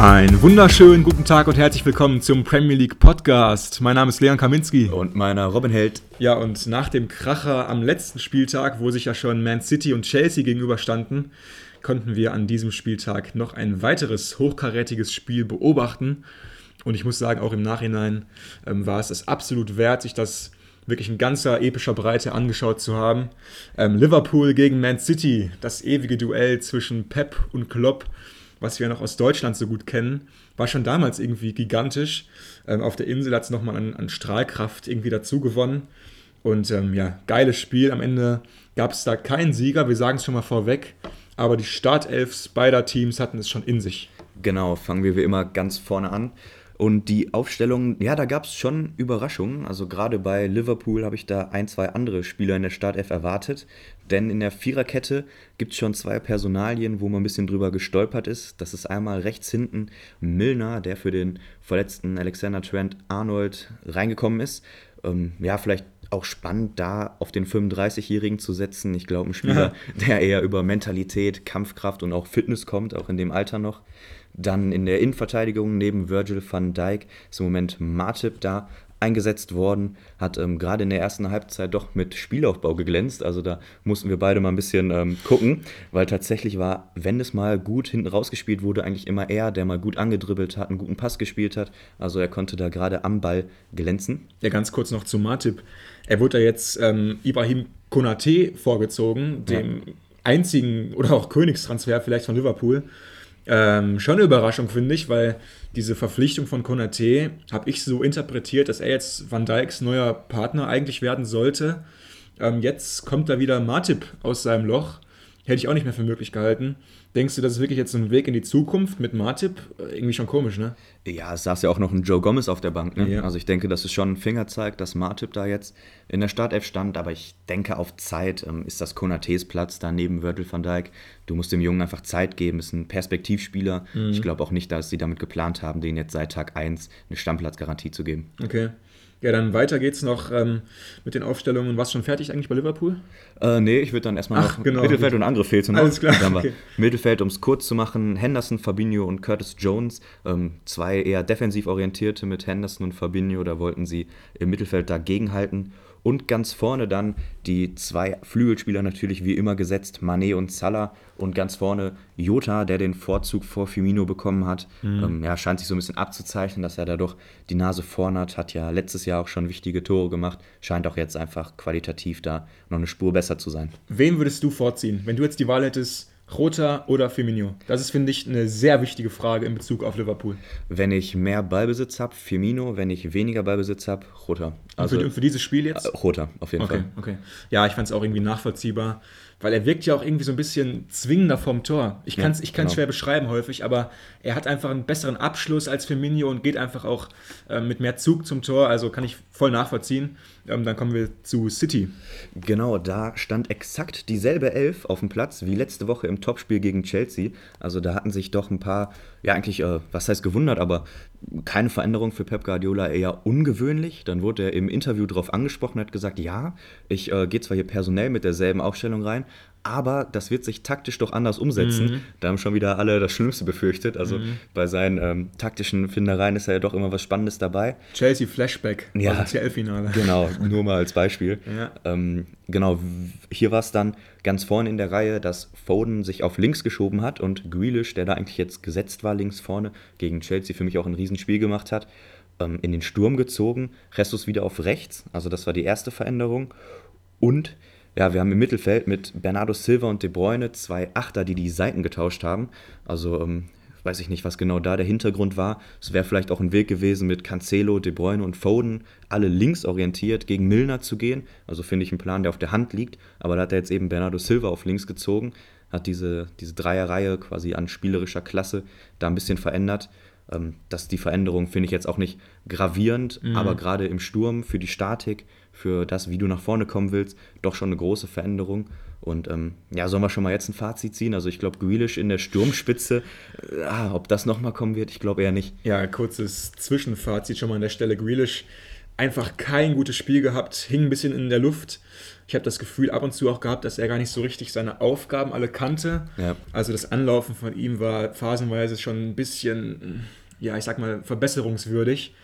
Einen wunderschönen guten Tag und herzlich willkommen zum Premier League Podcast. Mein Name ist Leon Kaminski. Und meiner Robin Held. Ja, und nach dem Kracher am letzten Spieltag, wo sich ja schon Man City und Chelsea gegenüberstanden, konnten wir an diesem Spieltag noch ein weiteres hochkarätiges Spiel beobachten. Und ich muss sagen, auch im Nachhinein ähm, war es es absolut wert, sich das wirklich in ganzer epischer Breite angeschaut zu haben. Ähm, Liverpool gegen Man City, das ewige Duell zwischen Pep und Klopp was wir noch aus Deutschland so gut kennen, war schon damals irgendwie gigantisch. Ähm, auf der Insel hat es nochmal an, an Strahlkraft irgendwie dazu gewonnen. Und ähm, ja, geiles Spiel. Am Ende gab es da keinen Sieger, wir sagen es schon mal vorweg. Aber die Startelfs beider Teams hatten es schon in sich. Genau, fangen wir wie immer ganz vorne an. Und die Aufstellung, ja, da gab es schon Überraschungen. Also gerade bei Liverpool habe ich da ein, zwei andere Spieler in der Startelf erwartet. Denn in der Viererkette gibt es schon zwei Personalien, wo man ein bisschen drüber gestolpert ist. Das ist einmal rechts hinten Milner, der für den verletzten Alexander Trent Arnold reingekommen ist. Ähm, ja, vielleicht auch spannend, da auf den 35-Jährigen zu setzen. Ich glaube, ein Spieler, der eher über Mentalität, Kampfkraft und auch Fitness kommt, auch in dem Alter noch. Dann in der Innenverteidigung neben Virgil van Dijk ist im Moment Martip da eingesetzt worden, hat ähm, gerade in der ersten Halbzeit doch mit Spielaufbau geglänzt. Also da mussten wir beide mal ein bisschen ähm, gucken, weil tatsächlich war, wenn es mal gut hinten rausgespielt wurde, eigentlich immer er, der mal gut angedribbelt hat, einen guten Pass gespielt hat. Also er konnte da gerade am Ball glänzen. Ja, ganz kurz noch zu Martip. Er wurde ja jetzt ähm, Ibrahim Konate vorgezogen, dem ja. einzigen oder auch Königstransfer vielleicht von Liverpool. Ähm, schon eine Überraschung, finde ich, weil diese Verpflichtung von Konate habe ich so interpretiert, dass er jetzt Van Dijks neuer Partner eigentlich werden sollte. Ähm, jetzt kommt da wieder Martip aus seinem Loch. Hätte ich auch nicht mehr für möglich gehalten. Denkst du, das ist wirklich jetzt so ein Weg in die Zukunft mit Martip? Irgendwie schon komisch, ne? Ja, es saß ja auch noch ein Joe Gomez auf der Bank. Ne? Ja. Also ich denke, das ist schon ein Fingerzeig, dass Martip da jetzt in der Startelf stand. Aber ich denke, auf Zeit ähm, ist das Konates Platz da neben Wörtel van Dijk. Du musst dem Jungen einfach Zeit geben. Ist ein Perspektivspieler. Mhm. Ich glaube auch nicht, dass sie damit geplant haben, den jetzt seit Tag 1 eine Stammplatzgarantie zu geben. Okay. Ja, dann weiter geht's noch ähm, mit den Aufstellungen. Was schon fertig eigentlich bei Liverpool? Äh, nee, ich würde dann erstmal Ach, noch genau, Mittelfeld und Angriff fehlt noch. Alles klar. Okay. Mittelfeld, um es kurz zu machen, Henderson, Fabinho und Curtis Jones. Ähm, zwei eher defensiv orientierte mit Henderson und Fabinho. Da wollten sie im Mittelfeld dagegenhalten. Und ganz vorne dann die zwei Flügelspieler natürlich wie immer gesetzt, Manet und Salah. Und ganz vorne Jota, der den Vorzug vor Firmino bekommen hat. Mhm. Ähm, ja, scheint sich so ein bisschen abzuzeichnen, dass er da doch die Nase vorn hat. Hat ja letztes Jahr auch schon wichtige Tore gemacht. Scheint auch jetzt einfach qualitativ da noch eine Spur besser zu sein. Wen würdest du vorziehen, wenn du jetzt die Wahl hättest, Rota oder Firmino? Das ist, finde ich, eine sehr wichtige Frage in Bezug auf Liverpool. Wenn ich mehr Ballbesitz habe, Firmino. Wenn ich weniger Ballbesitz habe, Rota. Also, und für, für, dieses Spiel jetzt? Rota, auf jeden okay, Fall. Okay. Ja, ich fand es auch irgendwie nachvollziehbar, weil er wirkt ja auch irgendwie so ein bisschen zwingender vom Tor. Ich kann es ja, ich genau. schwer beschreiben häufig, aber er hat einfach einen besseren Abschluss als Firmino und geht einfach auch äh, mit mehr Zug zum Tor. Also kann ich voll nachvollziehen. Ähm, dann kommen wir zu City. Genau, da stand exakt dieselbe Elf auf dem Platz wie letzte Woche im Topspiel gegen Chelsea. Also da hatten sich doch ein paar, ja eigentlich, äh, was heißt gewundert, aber keine Veränderung für Pep Guardiola eher ungewöhnlich. Dann wurde er im Interview darauf angesprochen, hat gesagt, ja, ich äh, gehe zwar hier personell mit derselben Aufstellung rein, aber das wird sich taktisch doch anders umsetzen. Mhm. Da haben schon wieder alle das Schlimmste befürchtet. Also mhm. bei seinen ähm, taktischen Findereien ist ja doch immer was Spannendes dabei. Chelsea Flashback, ja, finale Genau, nur mal als Beispiel. ja. ähm, genau, hier war es dann ganz vorne in der Reihe, dass Foden sich auf links geschoben hat und Grealish, der da eigentlich jetzt gesetzt war links vorne, gegen Chelsea für mich auch ein Riesenspiel gemacht hat, ähm, in den Sturm gezogen. Restus wieder auf rechts, also das war die erste Veränderung. Und ja, wir haben im Mittelfeld mit Bernardo Silva und De Bruyne zwei Achter, die die Seiten getauscht haben. Also ähm, weiß ich nicht, was genau da der Hintergrund war. Es wäre vielleicht auch ein Weg gewesen, mit Cancelo, De Bruyne und Foden alle links orientiert gegen Milner zu gehen. Also finde ich einen Plan, der auf der Hand liegt. Aber da hat er jetzt eben Bernardo Silva auf links gezogen, hat diese, diese Dreierreihe quasi an spielerischer Klasse da ein bisschen verändert. Ähm, dass die Veränderung finde ich jetzt auch nicht gravierend, mhm. aber gerade im Sturm für die Statik für das, wie du nach vorne kommen willst, doch schon eine große Veränderung. Und ähm, ja, sollen wir schon mal jetzt ein Fazit ziehen? Also ich glaube, Grealish in der Sturmspitze, äh, ah, ob das nochmal kommen wird, ich glaube eher nicht. Ja, kurzes Zwischenfazit schon mal an der Stelle. Grealish einfach kein gutes Spiel gehabt, hing ein bisschen in der Luft. Ich habe das Gefühl ab und zu auch gehabt, dass er gar nicht so richtig seine Aufgaben alle kannte. Ja. Also das Anlaufen von ihm war phasenweise schon ein bisschen, ja, ich sag mal, verbesserungswürdig.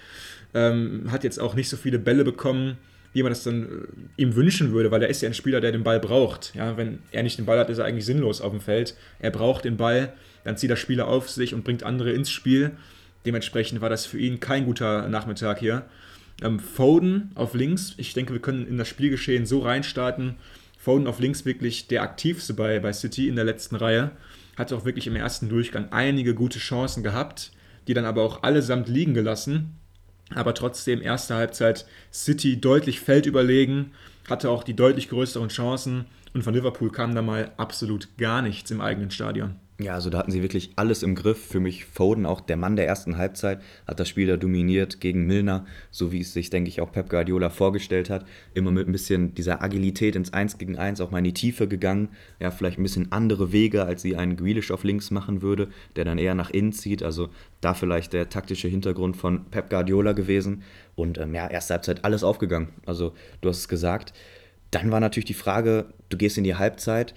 Ähm, hat jetzt auch nicht so viele Bälle bekommen, wie man das dann äh, ihm wünschen würde, weil er ist ja ein Spieler, der den Ball braucht. Ja, wenn er nicht den Ball hat, ist er eigentlich sinnlos auf dem Feld. Er braucht den Ball, dann zieht der Spieler auf sich und bringt andere ins Spiel. Dementsprechend war das für ihn kein guter Nachmittag hier. Ähm, Foden auf links, ich denke, wir können in das Spielgeschehen so reinstarten. Foden auf links wirklich der aktivste bei, bei City in der letzten Reihe. Hat auch wirklich im ersten Durchgang einige gute Chancen gehabt, die dann aber auch allesamt liegen gelassen. Aber trotzdem, erste Halbzeit City deutlich feldüberlegen, hatte auch die deutlich größeren Chancen und von Liverpool kam da mal absolut gar nichts im eigenen Stadion. Ja, also da hatten sie wirklich alles im Griff. Für mich Foden, auch der Mann der ersten Halbzeit, hat das Spiel da dominiert gegen Milner, so wie es sich, denke ich, auch Pep Guardiola vorgestellt hat. Immer mit ein bisschen dieser Agilität ins 1 gegen 1 auch mal in die Tiefe gegangen. Ja, vielleicht ein bisschen andere Wege, als sie einen Grealish auf links machen würde, der dann eher nach innen zieht. Also da vielleicht der taktische Hintergrund von Pep Guardiola gewesen. Und ähm, ja, erste Halbzeit alles aufgegangen. Also du hast es gesagt. Dann war natürlich die Frage, du gehst in die Halbzeit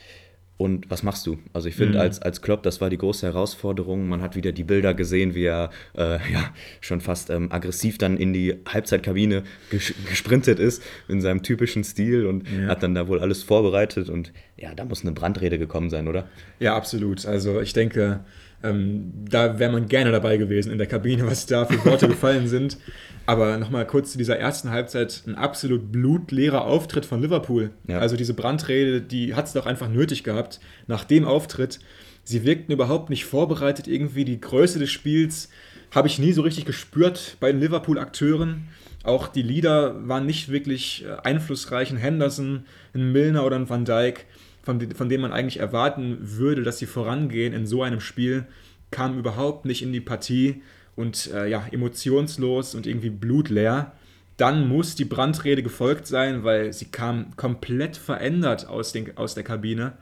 und was machst du? Also ich finde, mhm. als, als Klopp, das war die große Herausforderung. Man hat wieder die Bilder gesehen, wie er äh, ja, schon fast ähm, aggressiv dann in die Halbzeitkabine ges gesprintet ist, in seinem typischen Stil und ja. hat dann da wohl alles vorbereitet. Und ja, da muss eine Brandrede gekommen sein, oder? Ja, absolut. Also ich denke, ähm, da wäre man gerne dabei gewesen in der Kabine, was da für Worte gefallen sind. Aber nochmal kurz zu dieser ersten Halbzeit, ein absolut blutleerer Auftritt von Liverpool. Ja. Also diese Brandrede, die hat es doch einfach nötig gehabt. Nach dem Auftritt, sie wirkten überhaupt nicht vorbereitet irgendwie. Die Größe des Spiels habe ich nie so richtig gespürt bei den Liverpool-Akteuren. Auch die Lieder waren nicht wirklich äh, einflussreich. Ein Henderson, ein Milner oder ein Van Dijk von, von denen man eigentlich erwarten würde, dass sie vorangehen in so einem Spiel, kam überhaupt nicht in die Partie und äh, ja, emotionslos und irgendwie blutleer. Dann muss die Brandrede gefolgt sein, weil sie kam komplett verändert aus, den, aus der Kabine.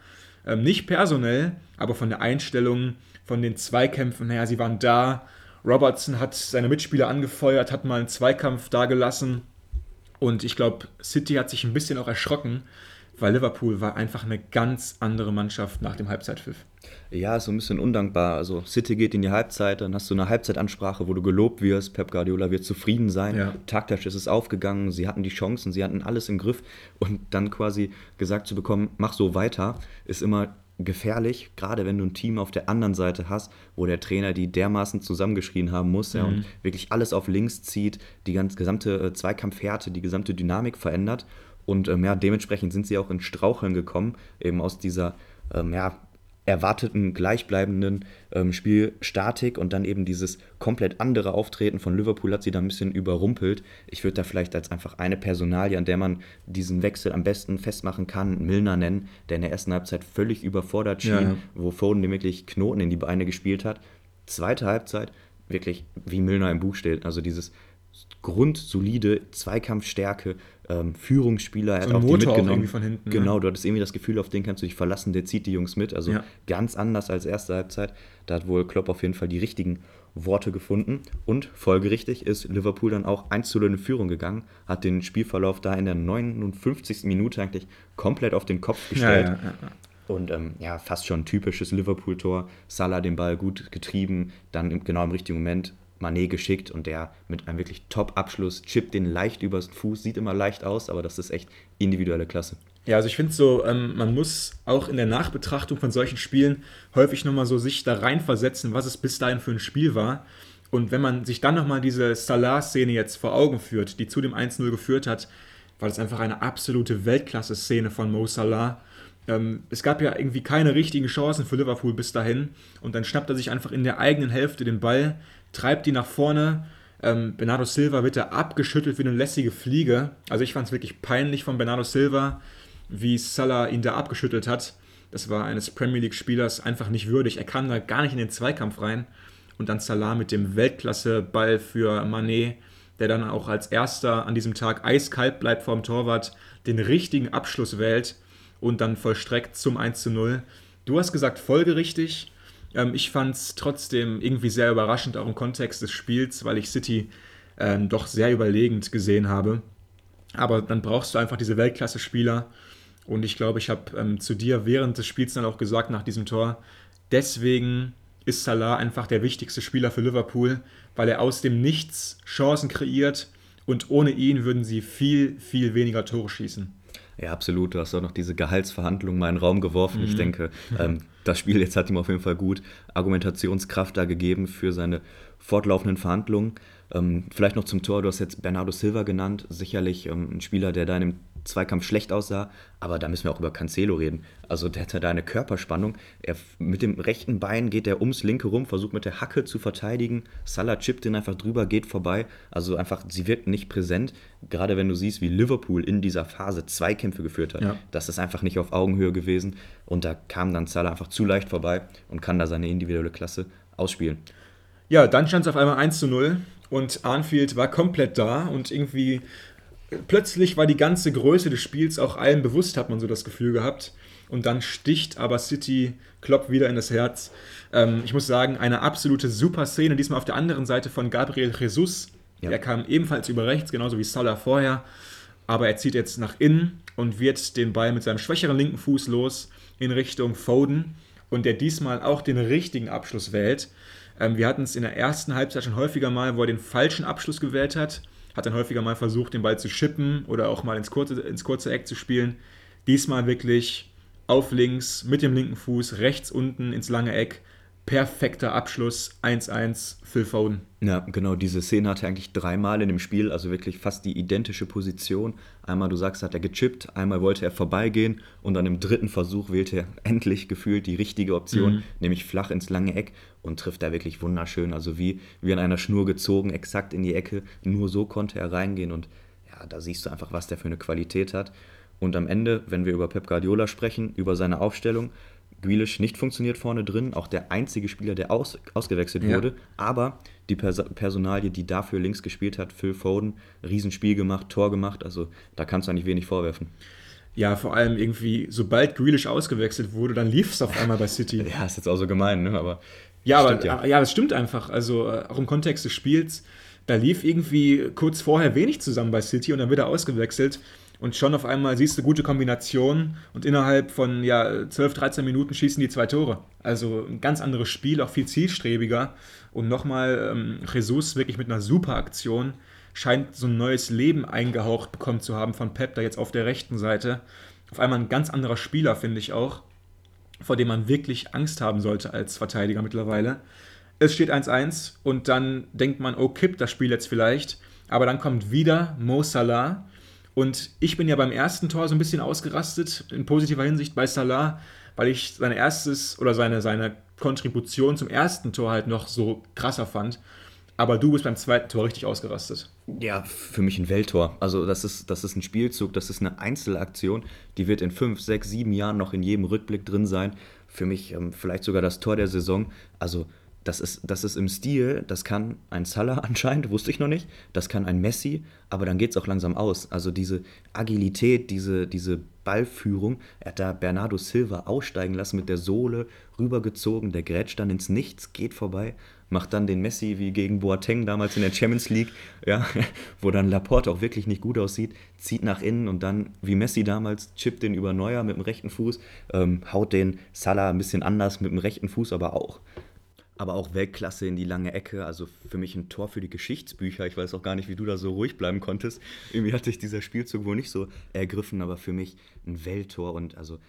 Ähm, nicht personell, aber von der Einstellung, von den Zweikämpfen her. Sie waren da. Robertson hat seine Mitspieler angefeuert, hat mal einen Zweikampf da gelassen. Und ich glaube, City hat sich ein bisschen auch erschrocken, weil Liverpool war einfach eine ganz andere Mannschaft nach dem Halbzeitpfiff. Ja, so ein bisschen undankbar. Also City geht in die Halbzeit, dann hast du eine Halbzeitansprache, wo du gelobt wirst. Pep Guardiola wird zufrieden sein. Ja. Taktisch ist es aufgegangen, sie hatten die Chancen, sie hatten alles im Griff. Und dann quasi gesagt zu bekommen, mach so weiter, ist immer gefährlich, gerade wenn du ein Team auf der anderen Seite hast, wo der Trainer die dermaßen zusammengeschrien haben muss mhm. ja, und wirklich alles auf links zieht, die ganz gesamte äh, Zweikampfhärte, die gesamte Dynamik verändert. Und ähm, ja, dementsprechend sind sie auch in Straucheln gekommen, eben aus dieser ähm, ja, erwarteten gleichbleibenden ähm, Spielstatik und dann eben dieses komplett andere Auftreten von Liverpool hat sie da ein bisschen überrumpelt. Ich würde da vielleicht als einfach eine Personalie, an der man diesen Wechsel am besten festmachen kann, Milner nennen, der in der ersten Halbzeit völlig überfordert schien, ja, ja. wo Foden dem wirklich Knoten in die Beine gespielt hat. Zweite Halbzeit wirklich wie Milner im Buch steht, also dieses grundsolide Zweikampfstärke, ähm, Führungsspieler. Er so hat auch Motor die mitgenommen. Auch von hinten. Ne? Genau, ne? du hattest irgendwie das Gefühl, auf den kannst du dich verlassen, der zieht die Jungs mit. Also ja. ganz anders als erste Halbzeit. Da hat wohl Klopp auf jeden Fall die richtigen Worte gefunden. Und folgerichtig ist Liverpool dann auch 1 zu 0 in Führung gegangen, hat den Spielverlauf da in der 59. Minute eigentlich komplett auf den Kopf gestellt. Ja, ja, und ähm, ja, fast schon typisches Liverpool-Tor. Salah den Ball gut getrieben, dann im, genau im richtigen Moment Manet geschickt und der mit einem wirklich Top-Abschluss chippt den leicht übers Fuß. Sieht immer leicht aus, aber das ist echt individuelle Klasse. Ja, also ich finde so, ähm, man muss auch in der Nachbetrachtung von solchen Spielen häufig nochmal so sich da reinversetzen, was es bis dahin für ein Spiel war. Und wenn man sich dann nochmal diese Salah-Szene jetzt vor Augen führt, die zu dem 1-0 geführt hat, war das einfach eine absolute Weltklasse-Szene von Mo Salah. Ähm, es gab ja irgendwie keine richtigen Chancen für Liverpool bis dahin. Und dann schnappt er sich einfach in der eigenen Hälfte den Ball, treibt die nach vorne. Ähm, Bernardo Silva wird da abgeschüttelt wie eine lässige Fliege. Also ich fand es wirklich peinlich von Bernardo Silva, wie Salah ihn da abgeschüttelt hat. Das war eines Premier League-Spielers einfach nicht würdig. Er kam da gar nicht in den Zweikampf rein. Und dann Salah mit dem Weltklasse-Ball für Manet, der dann auch als erster an diesem Tag eiskalt bleibt vorm Torwart, den richtigen Abschluss wählt und dann vollstreckt zum 1 zu 0. Du hast gesagt, folgerichtig. Ähm, ich fand es trotzdem irgendwie sehr überraschend, auch im Kontext des Spiels, weil ich City ähm, doch sehr überlegend gesehen habe. Aber dann brauchst du einfach diese Weltklasse-Spieler. Und ich glaube, ich habe ähm, zu dir während des Spiels dann auch gesagt, nach diesem Tor, deswegen ist Salah einfach der wichtigste Spieler für Liverpool, weil er aus dem Nichts Chancen kreiert und ohne ihn würden sie viel, viel weniger Tore schießen. Ja, absolut. Du hast auch noch diese Gehaltsverhandlungen mal in den Raum geworfen. Mhm. Ich denke, ähm, das Spiel jetzt hat ihm auf jeden Fall gut Argumentationskraft da gegeben für seine fortlaufenden Verhandlungen. Ähm, vielleicht noch zum Tor, du hast jetzt Bernardo Silva genannt, sicherlich ähm, ein Spieler, der da in dem Zweikampf schlecht aussah, aber da müssen wir auch über Cancelo reden. Also der hat da eine Körperspannung. Er, mit dem rechten Bein geht er ums linke rum, versucht mit der Hacke zu verteidigen. Salah chippt den einfach drüber, geht vorbei. Also einfach, sie wirkt nicht präsent. Gerade wenn du siehst, wie Liverpool in dieser Phase zwei Kämpfe geführt hat. Ja. Das ist einfach nicht auf Augenhöhe gewesen. Und da kam dann Salah einfach zu leicht vorbei und kann da seine individuelle Klasse ausspielen. Ja, dann stand es auf einmal 1 zu 0 und Arnfield war komplett da und irgendwie plötzlich war die ganze Größe des Spiels auch allen bewusst, hat man so das Gefühl gehabt. Und dann sticht aber City Klopp wieder in das Herz. Ähm, ich muss sagen, eine absolute super Szene, diesmal auf der anderen Seite von Gabriel Jesus. Ja. Er kam ebenfalls über rechts, genauso wie Salah vorher. Aber er zieht jetzt nach innen und wird den Ball mit seinem schwächeren linken Fuß los in Richtung Foden. Und der diesmal auch den richtigen Abschluss wählt. Ähm, wir hatten es in der ersten Halbzeit schon häufiger mal, wo er den falschen Abschluss gewählt hat. Hat dann häufiger mal versucht, den Ball zu schippen oder auch mal ins kurze, ins kurze Eck zu spielen. Diesmal wirklich auf links mit dem linken Fuß, rechts unten ins lange Eck perfekter Abschluss 1-1 Phil Foden. Ja, genau, diese Szene hatte er eigentlich dreimal in dem Spiel, also wirklich fast die identische Position. Einmal, du sagst, hat er gechippt, einmal wollte er vorbeigehen und dann im dritten Versuch wählte er endlich gefühlt die richtige Option, mhm. nämlich flach ins lange Eck und trifft da wirklich wunderschön, also wie, wie an einer Schnur gezogen, exakt in die Ecke. Nur so konnte er reingehen und ja, da siehst du einfach, was der für eine Qualität hat. Und am Ende, wenn wir über Pep Guardiola sprechen, über seine Aufstellung, Grealish nicht funktioniert vorne drin, auch der einzige Spieler, der aus, ausgewechselt ja. wurde. Aber die Pers Personalie, die dafür links gespielt hat, Phil Foden, Riesenspiel gemacht, Tor gemacht, also da kannst du eigentlich wenig vorwerfen. Ja, vor allem irgendwie, sobald Grealish ausgewechselt wurde, dann lief es auf einmal bei City. ja, ist jetzt auch so gemein, ne? aber. Ja, aber ja. ja, das stimmt einfach. Also äh, auch im Kontext des Spiels, da lief irgendwie kurz vorher wenig zusammen bei City und dann wird er ausgewechselt und schon auf einmal siehst du gute Kombinationen und innerhalb von ja, 12, 13 Minuten schießen die zwei Tore. Also ein ganz anderes Spiel, auch viel zielstrebiger. Und nochmal, ähm, Jesus wirklich mit einer super Aktion scheint so ein neues Leben eingehaucht bekommen zu haben von Pep, da jetzt auf der rechten Seite. Auf einmal ein ganz anderer Spieler, finde ich auch, vor dem man wirklich Angst haben sollte als Verteidiger mittlerweile. Es steht 1-1 und dann denkt man, oh, kippt das Spiel jetzt vielleicht. Aber dann kommt wieder Mo Salah und ich bin ja beim ersten Tor so ein bisschen ausgerastet, in positiver Hinsicht bei Salah, weil ich sein erstes oder seine, seine Kontribution zum ersten Tor halt noch so krasser fand. Aber du bist beim zweiten Tor richtig ausgerastet. Ja, für mich ein Welttor. Also das ist, das ist ein Spielzug, das ist eine Einzelaktion, die wird in fünf, sechs, sieben Jahren noch in jedem Rückblick drin sein. Für mich ähm, vielleicht sogar das Tor der Saison. Also das ist, das ist im Stil, das kann ein Salah anscheinend, wusste ich noch nicht, das kann ein Messi, aber dann geht es auch langsam aus. Also diese Agilität, diese, diese Ballführung, er hat da Bernardo Silva aussteigen lassen mit der Sohle, rübergezogen, der grätscht dann ins Nichts, geht vorbei, macht dann den Messi wie gegen Boateng damals in der Champions League, ja, wo dann Laporte auch wirklich nicht gut aussieht, zieht nach innen und dann wie Messi damals chippt den über Neuer mit dem rechten Fuß, ähm, haut den Salah ein bisschen anders mit dem rechten Fuß aber auch aber auch Weltklasse in die lange Ecke. Also für mich ein Tor für die Geschichtsbücher. Ich weiß auch gar nicht, wie du da so ruhig bleiben konntest. Irgendwie hat sich dieser Spielzug wohl nicht so ergriffen, aber für mich ein Welttor und also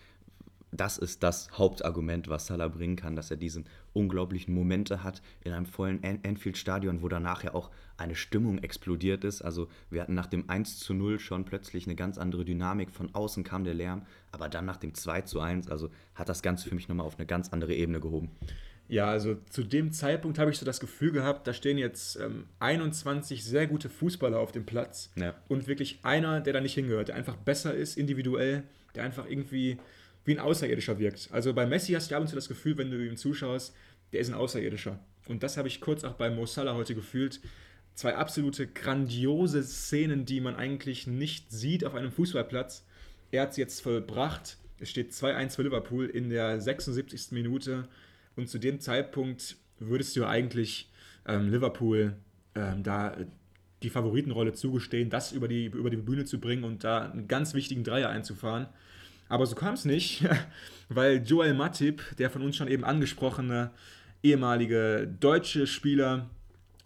das ist das Hauptargument, was Salah bringen kann, dass er diesen unglaublichen Momente hat in einem vollen Anfield-Stadion, wo danach ja auch eine Stimmung explodiert ist. Also wir hatten nach dem 1 zu 0 schon plötzlich eine ganz andere Dynamik. Von außen kam der Lärm, aber dann nach dem 2 zu 1, also hat das Ganze für mich nochmal auf eine ganz andere Ebene gehoben. Ja, also zu dem Zeitpunkt habe ich so das Gefühl gehabt, da stehen jetzt ähm, 21 sehr gute Fußballer auf dem Platz ja. und wirklich einer, der da nicht hingehört, der einfach besser ist individuell, der einfach irgendwie wie ein Außerirdischer wirkt. Also bei Messi hast du ab und zu das Gefühl, wenn du ihm zuschaust, der ist ein Außerirdischer. Und das habe ich kurz auch bei Mo Salah heute gefühlt. Zwei absolute grandiose Szenen, die man eigentlich nicht sieht auf einem Fußballplatz. Er hat es jetzt vollbracht. Es steht 2-1 für Liverpool in der 76. Minute. Und zu dem Zeitpunkt würdest du eigentlich ähm, Liverpool ähm, da die Favoritenrolle zugestehen, das über die, über die Bühne zu bringen und da einen ganz wichtigen Dreier einzufahren. Aber so kam es nicht, weil Joel Matip, der von uns schon eben angesprochene ehemalige deutsche Spieler,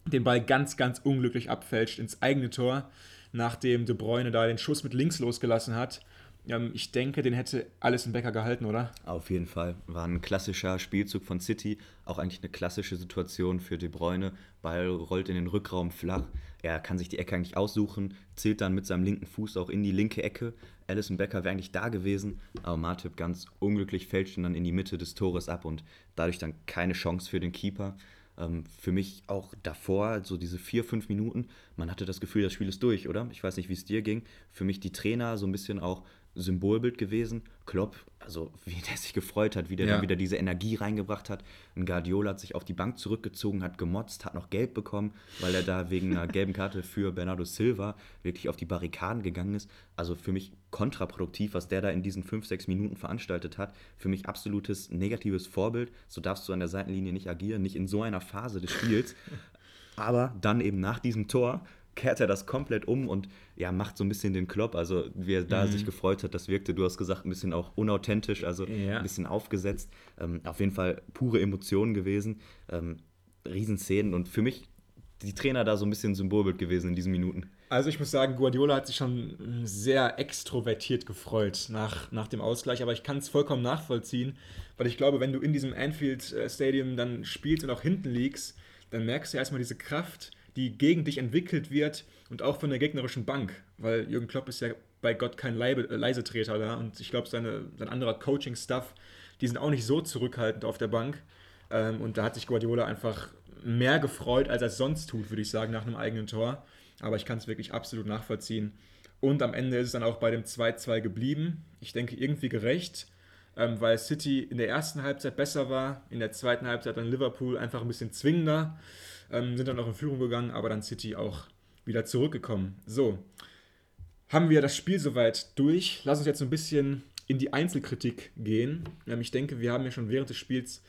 den Ball ganz, ganz unglücklich abfälscht ins eigene Tor, nachdem De Bruyne da den Schuss mit links losgelassen hat. Ähm, ich denke, den hätte alles in Becker gehalten, oder? Auf jeden Fall. War ein klassischer Spielzug von City. Auch eigentlich eine klassische Situation für De Bruyne. Ball rollt in den Rückraum flach. Er kann sich die Ecke eigentlich aussuchen, zielt dann mit seinem linken Fuß auch in die linke Ecke. Alison Becker wäre eigentlich da gewesen, aber Martip ganz unglücklich fälscht ihn dann in die Mitte des Tores ab und dadurch dann keine Chance für den Keeper. Ähm, für mich auch davor, so diese vier, fünf Minuten, man hatte das Gefühl, das Spiel ist durch, oder? Ich weiß nicht, wie es dir ging. Für mich die Trainer so ein bisschen auch Symbolbild gewesen. Klopp, also wie der sich gefreut hat, wie der ja. dann wieder diese Energie reingebracht hat. Ein Guardiola hat sich auf die Bank zurückgezogen, hat gemotzt, hat noch Gelb bekommen, weil er da wegen einer gelben Karte für Bernardo Silva wirklich auf die Barrikaden gegangen ist. Also für mich kontraproduktiv, was der da in diesen fünf, sechs Minuten veranstaltet hat. Für mich absolutes negatives Vorbild. So darfst du an der Seitenlinie nicht agieren, nicht in so einer Phase des Spiels. Aber dann eben nach diesem Tor kehrt er das komplett um und ja, macht so ein bisschen den Klopp. Also, wie er da mhm. sich gefreut hat, das wirkte, du hast gesagt, ein bisschen auch unauthentisch, also ja. ein bisschen aufgesetzt. Ähm, auf jeden Fall pure Emotionen gewesen. Ähm, Riesenszenen und für mich die Trainer da so ein bisschen Symbolbild gewesen in diesen Minuten. Also ich muss sagen, Guardiola hat sich schon sehr extrovertiert gefreut nach, nach dem Ausgleich, aber ich kann es vollkommen nachvollziehen, weil ich glaube, wenn du in diesem Anfield äh, Stadium dann spielst und auch hinten liegst, dann merkst du erstmal diese Kraft, die gegen dich entwickelt wird und auch von der gegnerischen Bank, weil Jürgen Klopp ist ja bei Gott kein Leibe, äh, Leisetreter da und ich glaube, sein anderer Coaching-Stuff, die sind auch nicht so zurückhaltend auf der Bank. Ähm, und da hat sich Guardiola einfach mehr gefreut, als er es sonst tut, würde ich sagen, nach einem eigenen Tor. Aber ich kann es wirklich absolut nachvollziehen. Und am Ende ist es dann auch bei dem 2-2 geblieben. Ich denke, irgendwie gerecht, ähm, weil City in der ersten Halbzeit besser war, in der zweiten Halbzeit dann Liverpool einfach ein bisschen zwingender ähm, sind dann auch in Führung gegangen, aber dann City auch wieder zurückgekommen. So, haben wir das Spiel soweit durch. Lass uns jetzt so ein bisschen in die Einzelkritik gehen. Ähm, ich denke, wir haben ja schon während des Spiels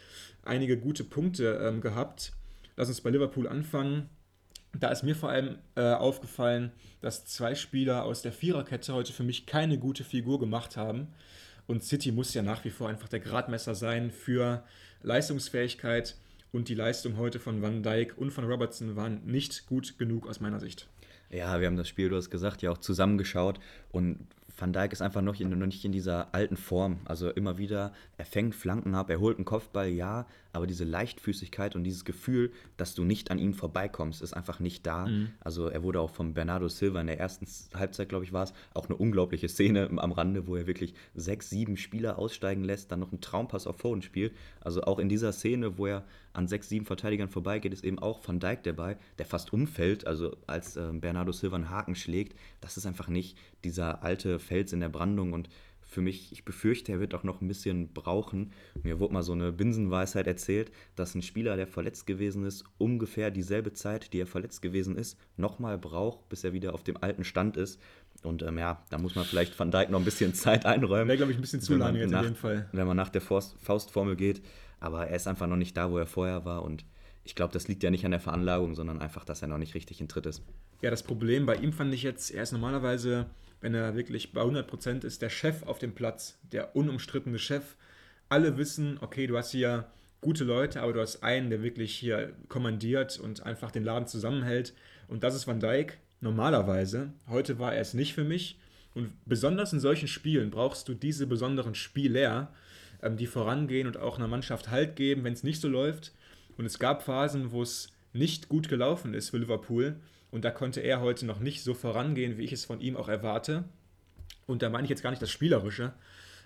einige gute Punkte ähm, gehabt. Lass uns bei Liverpool anfangen. Da ist mir vor allem äh, aufgefallen, dass zwei Spieler aus der Viererkette heute für mich keine gute Figur gemacht haben. Und City muss ja nach wie vor einfach der Gradmesser sein für Leistungsfähigkeit. Und die Leistung heute von Van Dijk und von Robertson waren nicht gut genug aus meiner Sicht. Ja, wir haben das Spiel, du hast gesagt, ja auch zusammengeschaut und Van Dijk ist einfach noch, in, noch nicht in dieser alten Form. Also immer wieder, er fängt Flanken ab, er holt einen Kopfball, ja, aber diese Leichtfüßigkeit und dieses Gefühl, dass du nicht an ihm vorbeikommst, ist einfach nicht da. Mhm. Also er wurde auch von Bernardo Silva in der ersten Halbzeit, glaube ich, war es, auch eine unglaubliche Szene am Rande, wo er wirklich sechs, sieben Spieler aussteigen lässt, dann noch einen Traumpass auf Foden spielt. Also auch in dieser Szene, wo er an sechs, sieben Verteidigern vorbeigeht, ist eben auch Van Dijk dabei, der fast umfällt, also als äh, Bernardo Silva einen Haken schlägt. Das ist einfach nicht dieser alte Fels in der Brandung und für mich, ich befürchte, er wird auch noch ein bisschen brauchen. Mir wurde mal so eine Binsenweisheit erzählt, dass ein Spieler, der verletzt gewesen ist, ungefähr dieselbe Zeit, die er verletzt gewesen ist, nochmal braucht, bis er wieder auf dem alten Stand ist. Und ähm, ja, da muss man vielleicht Van Dijk noch ein bisschen Zeit einräumen. Wäre, glaube ich, ein bisschen zu lange jetzt nach, in dem Fall. Wenn man nach der Faustformel geht. Aber er ist einfach noch nicht da, wo er vorher war. Und ich glaube, das liegt ja nicht an der Veranlagung, sondern einfach, dass er noch nicht richtig in Tritt ist. Ja, das Problem bei ihm fand ich jetzt, er ist normalerweise, wenn er wirklich bei 100% ist, der Chef auf dem Platz, der unumstrittene Chef. Alle wissen, okay, du hast hier gute Leute, aber du hast einen, der wirklich hier kommandiert und einfach den Laden zusammenhält. Und das ist Van Dijk normalerweise. Heute war er es nicht für mich. Und besonders in solchen Spielen brauchst du diese besonderen Spieler, ähm, die vorangehen und auch einer Mannschaft Halt geben, wenn es nicht so läuft. Und es gab Phasen, wo es nicht gut gelaufen ist für Liverpool. Und da konnte er heute noch nicht so vorangehen, wie ich es von ihm auch erwarte. Und da meine ich jetzt gar nicht das Spielerische.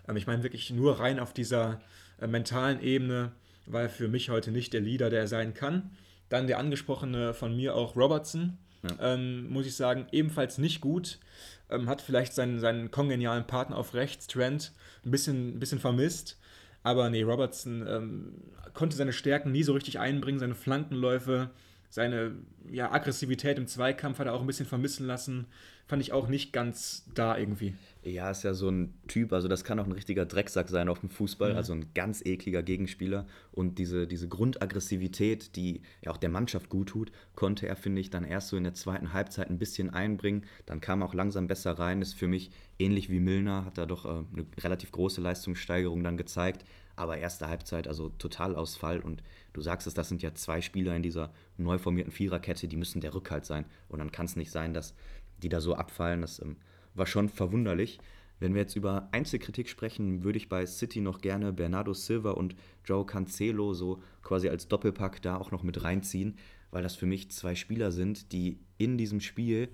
Ähm, ich meine wirklich nur rein auf dieser äh, mentalen Ebene, weil für mich heute nicht der Leader, der er sein kann. Dann der angesprochene von mir auch Robertson. Ja. Ähm, muss ich sagen, ebenfalls nicht gut. Ähm, hat vielleicht seinen, seinen kongenialen Partner auf rechts, Trent, ein bisschen, ein bisschen vermisst. Aber nee, Robertson ähm, konnte seine Stärken nie so richtig einbringen, seine Flankenläufe seine ja, Aggressivität im Zweikampf hat er auch ein bisschen vermissen lassen. Fand ich auch nicht ganz da irgendwie. Ja, ist ja so ein Typ, also das kann auch ein richtiger Drecksack sein auf dem Fußball, mhm. also ein ganz ekliger Gegenspieler. Und diese, diese Grundaggressivität, die ja auch der Mannschaft gut tut, konnte er, finde ich, dann erst so in der zweiten Halbzeit ein bisschen einbringen. Dann kam er auch langsam besser rein. Ist für mich ähnlich wie Milner, hat er doch äh, eine relativ große Leistungssteigerung dann gezeigt. Aber erste Halbzeit, also Totalausfall. Und du sagst es, das sind ja zwei Spieler in dieser neu formierten Viererkette, die müssen der Rückhalt sein. Und dann kann es nicht sein, dass die da so abfallen. Das ähm, war schon verwunderlich. Wenn wir jetzt über Einzelkritik sprechen, würde ich bei City noch gerne Bernardo Silva und Joe Cancelo so quasi als Doppelpack da auch noch mit reinziehen, weil das für mich zwei Spieler sind, die in diesem Spiel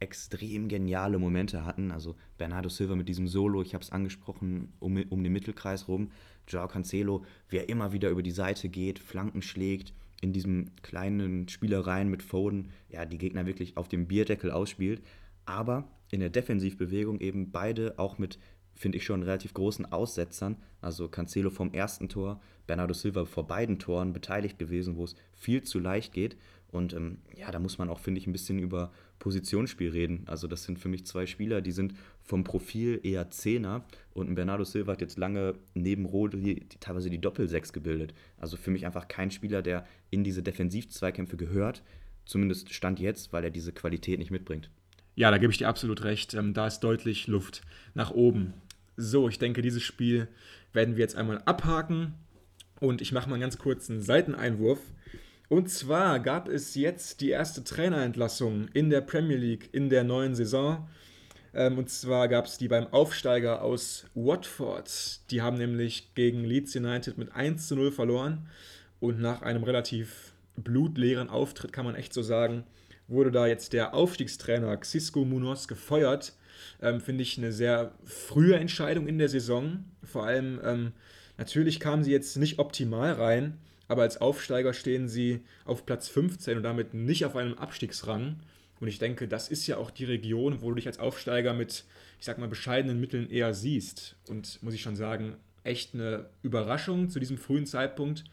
extrem geniale Momente hatten. Also Bernardo Silva mit diesem Solo, ich habe es angesprochen, um, um den Mittelkreis rum. Joao Cancelo, wer immer wieder über die Seite geht, Flanken schlägt, in diesen kleinen Spielereien mit Foden, ja, die Gegner wirklich auf dem Bierdeckel ausspielt. Aber in der Defensivbewegung eben beide auch mit finde ich, schon relativ großen Aussetzern. Also Cancelo vom ersten Tor, Bernardo Silva vor beiden Toren beteiligt gewesen, wo es viel zu leicht geht. Und ähm, ja, da muss man auch, finde ich, ein bisschen über Positionsspiel reden. Also das sind für mich zwei Spieler, die sind vom Profil eher Zehner und ein Bernardo Silva hat jetzt lange neben die, teilweise die Doppelsechs gebildet. Also für mich einfach kein Spieler, der in diese Defensivzweikämpfe gehört. Zumindest Stand jetzt, weil er diese Qualität nicht mitbringt. Ja, da gebe ich dir absolut recht. Ähm, da ist deutlich Luft nach oben. So, ich denke, dieses Spiel werden wir jetzt einmal abhaken und ich mache mal einen ganz kurzen Seiteneinwurf. Und zwar gab es jetzt die erste Trainerentlassung in der Premier League in der neuen Saison. Ähm, und zwar gab es die beim Aufsteiger aus Watford. Die haben nämlich gegen Leeds United mit 1 zu 0 verloren. Und nach einem relativ blutleeren Auftritt, kann man echt so sagen, wurde da jetzt der Aufstiegstrainer Xisco Munoz gefeuert ähm, finde ich eine sehr frühe Entscheidung in der Saison. Vor allem, ähm, natürlich kamen sie jetzt nicht optimal rein, aber als Aufsteiger stehen sie auf Platz 15 und damit nicht auf einem Abstiegsrang. Und ich denke, das ist ja auch die Region, wo du dich als Aufsteiger mit, ich sag mal, bescheidenen Mitteln eher siehst. Und muss ich schon sagen, echt eine Überraschung zu diesem frühen Zeitpunkt.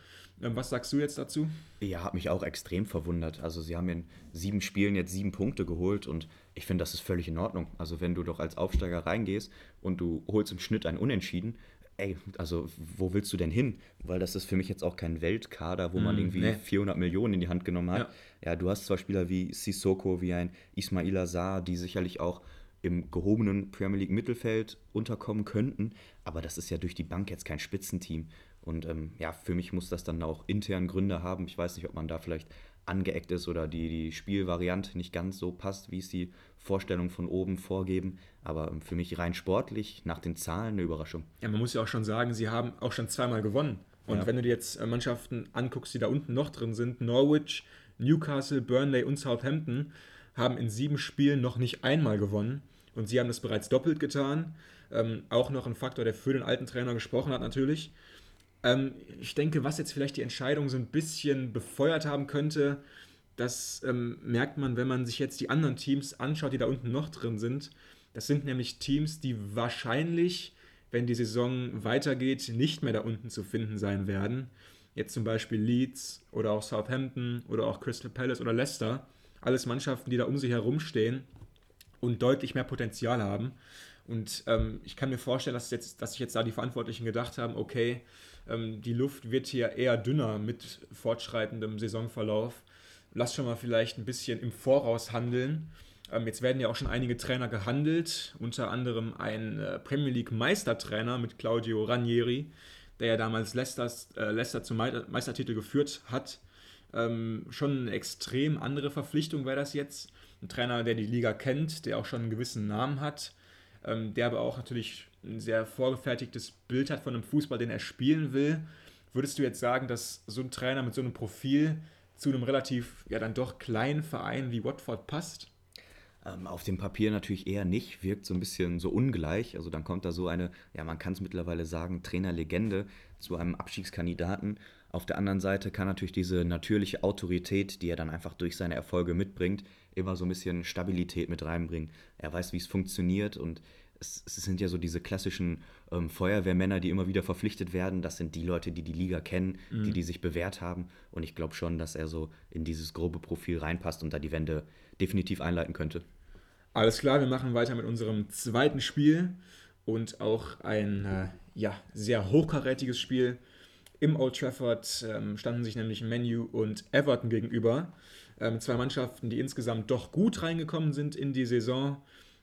Ähm, was sagst du jetzt dazu? Ja, hat mich auch extrem verwundert. Also sie haben in sieben Spielen jetzt sieben Punkte geholt und ich finde, das ist völlig in Ordnung. Also wenn du doch als Aufsteiger reingehst und du holst im Schnitt ein Unentschieden, ey, also wo willst du denn hin? Weil das ist für mich jetzt auch kein Weltkader, wo man mm, irgendwie nee. 400 Millionen in die Hand genommen hat. Ja. ja, du hast zwar Spieler wie Sissoko, wie ein Ismail Azar, die sicherlich auch im gehobenen Premier League Mittelfeld unterkommen könnten, aber das ist ja durch die Bank jetzt kein Spitzenteam. Und ähm, ja, für mich muss das dann auch intern Gründe haben. Ich weiß nicht, ob man da vielleicht angeeckt ist oder die, die Spielvariante nicht ganz so passt, wie es die Vorstellungen von oben vorgeben. Aber ähm, für mich rein sportlich, nach den Zahlen, eine Überraschung. Ja, man muss ja auch schon sagen, sie haben auch schon zweimal gewonnen. Und ja. wenn du dir jetzt äh, Mannschaften anguckst, die da unten noch drin sind, Norwich, Newcastle, Burnley und Southampton haben in sieben Spielen noch nicht einmal gewonnen. Und sie haben das bereits doppelt getan. Ähm, auch noch ein Faktor, der für den alten Trainer gesprochen hat, natürlich. Ähm, ich denke, was jetzt vielleicht die Entscheidung so ein bisschen befeuert haben könnte, das ähm, merkt man, wenn man sich jetzt die anderen Teams anschaut, die da unten noch drin sind. Das sind nämlich Teams, die wahrscheinlich, wenn die Saison weitergeht, nicht mehr da unten zu finden sein werden. Jetzt zum Beispiel Leeds oder auch Southampton oder auch Crystal Palace oder Leicester. Alles Mannschaften, die da um sich herum stehen und deutlich mehr Potenzial haben. Und ähm, ich kann mir vorstellen, dass, jetzt, dass sich jetzt da die Verantwortlichen gedacht haben, okay, ähm, die Luft wird hier eher dünner mit fortschreitendem Saisonverlauf. Lass schon mal vielleicht ein bisschen im Voraus handeln. Ähm, jetzt werden ja auch schon einige Trainer gehandelt, unter anderem ein äh, Premier League Meistertrainer mit Claudio Ranieri, der ja damals Leicesters, äh, Leicester zum Meistertitel geführt hat. Ähm, schon eine extrem andere Verpflichtung wäre das jetzt. Ein Trainer, der die Liga kennt, der auch schon einen gewissen Namen hat, ähm, der aber auch natürlich ein sehr vorgefertigtes Bild hat von einem Fußball, den er spielen will. Würdest du jetzt sagen, dass so ein Trainer mit so einem Profil zu einem relativ, ja dann doch kleinen Verein wie Watford passt? Ähm, auf dem Papier natürlich eher nicht, wirkt so ein bisschen so ungleich. Also dann kommt da so eine, ja man kann es mittlerweile sagen, Trainerlegende zu einem Abstiegskandidaten. Auf der anderen Seite kann natürlich diese natürliche Autorität, die er dann einfach durch seine Erfolge mitbringt, immer so ein bisschen Stabilität mit reinbringen. Er weiß, wie es funktioniert und es, es, sind ja so diese klassischen ähm, Feuerwehrmänner, die immer wieder verpflichtet werden. Das sind die Leute, die die Liga kennen, mhm. die die sich bewährt haben. Und ich glaube schon, dass er so in dieses grobe Profil reinpasst und da die Wende definitiv einleiten könnte. Alles klar, wir machen weiter mit unserem zweiten Spiel und auch ein äh, ja, sehr hochkarätiges Spiel. Im Old Trafford ähm, standen sich nämlich Menu und Everton gegenüber. Ähm, zwei Mannschaften, die insgesamt doch gut reingekommen sind in die Saison.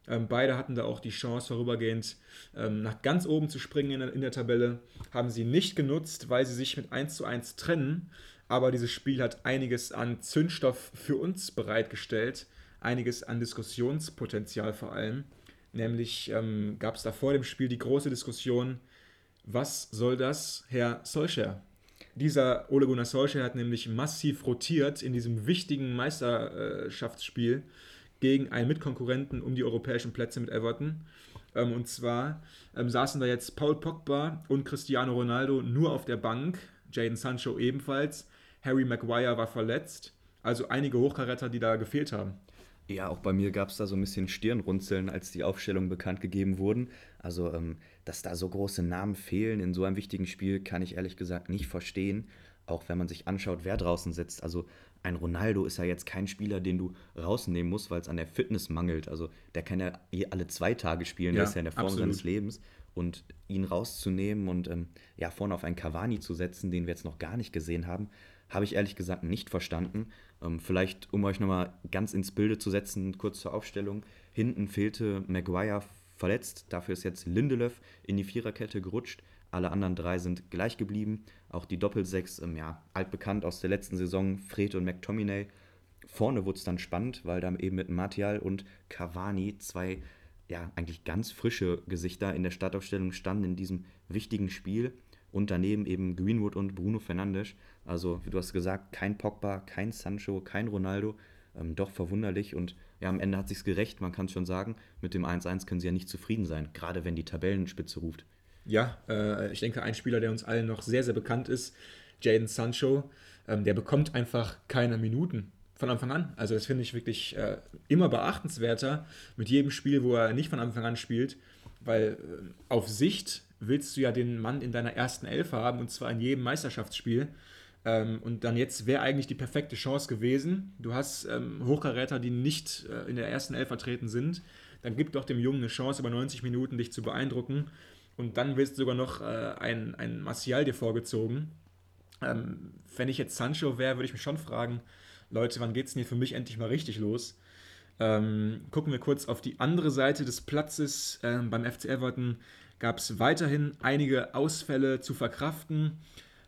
Ähm, beide hatten da auch die Chance, vorübergehend ähm, nach ganz oben zu springen in der, in der, Tabelle. Haben sie nicht genutzt, weil sie sich mit 1 zu 1 trennen. Aber dieses Spiel hat einiges an Zündstoff für uns bereitgestellt. Einiges an Diskussionspotenzial vor allem. Nämlich ähm, gab es da vor dem Spiel die große Diskussion, was soll das, Herr Solskjaer? Dieser Ole Gunnar Solskjaer hat nämlich massiv rotiert in diesem wichtigen Meisterschaftsspiel gegen einen Mitkonkurrenten um die europäischen Plätze mit Everton. Ähm, und zwar ähm, saßen da jetzt Paul Pogba und Cristiano Ronaldo nur auf der Bank, Jaden Sancho ebenfalls, Harry Maguire war verletzt. Also einige Hochkaräter, die da gefehlt haben. Ja, auch bei mir gab es da so ein bisschen Stirnrunzeln, als die Aufstellungen bekannt gegeben wurden. Also, ähm, dass da so große Namen fehlen in so einem wichtigen Spiel, kann ich ehrlich gesagt nicht verstehen. Auch wenn man sich anschaut, wer draußen sitzt. Also, ein Ronaldo ist ja jetzt kein Spieler, den du rausnehmen musst, weil es an der Fitness mangelt. Also, der kann ja alle zwei Tage spielen, ja, der ist ja in der Form absolut. seines Lebens. Und ihn rauszunehmen und ähm, ja, vorne auf einen Cavani zu setzen, den wir jetzt noch gar nicht gesehen haben, habe ich ehrlich gesagt nicht verstanden. Ähm, vielleicht, um euch nochmal ganz ins Bilde zu setzen, kurz zur Aufstellung. Hinten fehlte Maguire verletzt, dafür ist jetzt Lindelöf in die Viererkette gerutscht. Alle anderen drei sind gleich geblieben. Auch die Doppelsechs, ähm, ja, altbekannt aus der letzten Saison, Fred und McTominay. Vorne wurde es dann spannend, weil dann eben mit Martial und Cavani zwei ja, eigentlich ganz frische Gesichter in der Startaufstellung standen in diesem wichtigen Spiel und daneben eben Greenwood und Bruno Fernandes. Also, wie du hast gesagt, kein Pogba, kein Sancho, kein Ronaldo. Ähm, doch verwunderlich und ja, am Ende hat sich's gerecht, man kann schon sagen. Mit dem 1-1 können sie ja nicht zufrieden sein, gerade wenn die Tabellenspitze ruft. Ja, äh, ich denke, ein Spieler, der uns allen noch sehr, sehr bekannt ist, Jaden Sancho, ähm, der bekommt einfach keine Minuten von Anfang an. Also das finde ich wirklich äh, immer beachtenswerter mit jedem Spiel, wo er nicht von Anfang an spielt, weil äh, auf Sicht willst du ja den Mann in deiner ersten Elf haben und zwar in jedem Meisterschaftsspiel. Ähm, und dann jetzt wäre eigentlich die perfekte Chance gewesen. Du hast ähm, Hochkaräter, die nicht äh, in der ersten Elf vertreten sind. Dann gib doch dem Jungen eine Chance, über 90 Minuten dich zu beeindrucken. Und dann wirst du sogar noch äh, ein, ein Martial dir vorgezogen. Ähm, wenn ich jetzt Sancho wäre, würde ich mich schon fragen, Leute, wann geht es denn hier für mich endlich mal richtig los? Ähm, gucken wir kurz auf die andere Seite des Platzes. Ähm, beim FC Everton gab es weiterhin einige Ausfälle zu verkraften.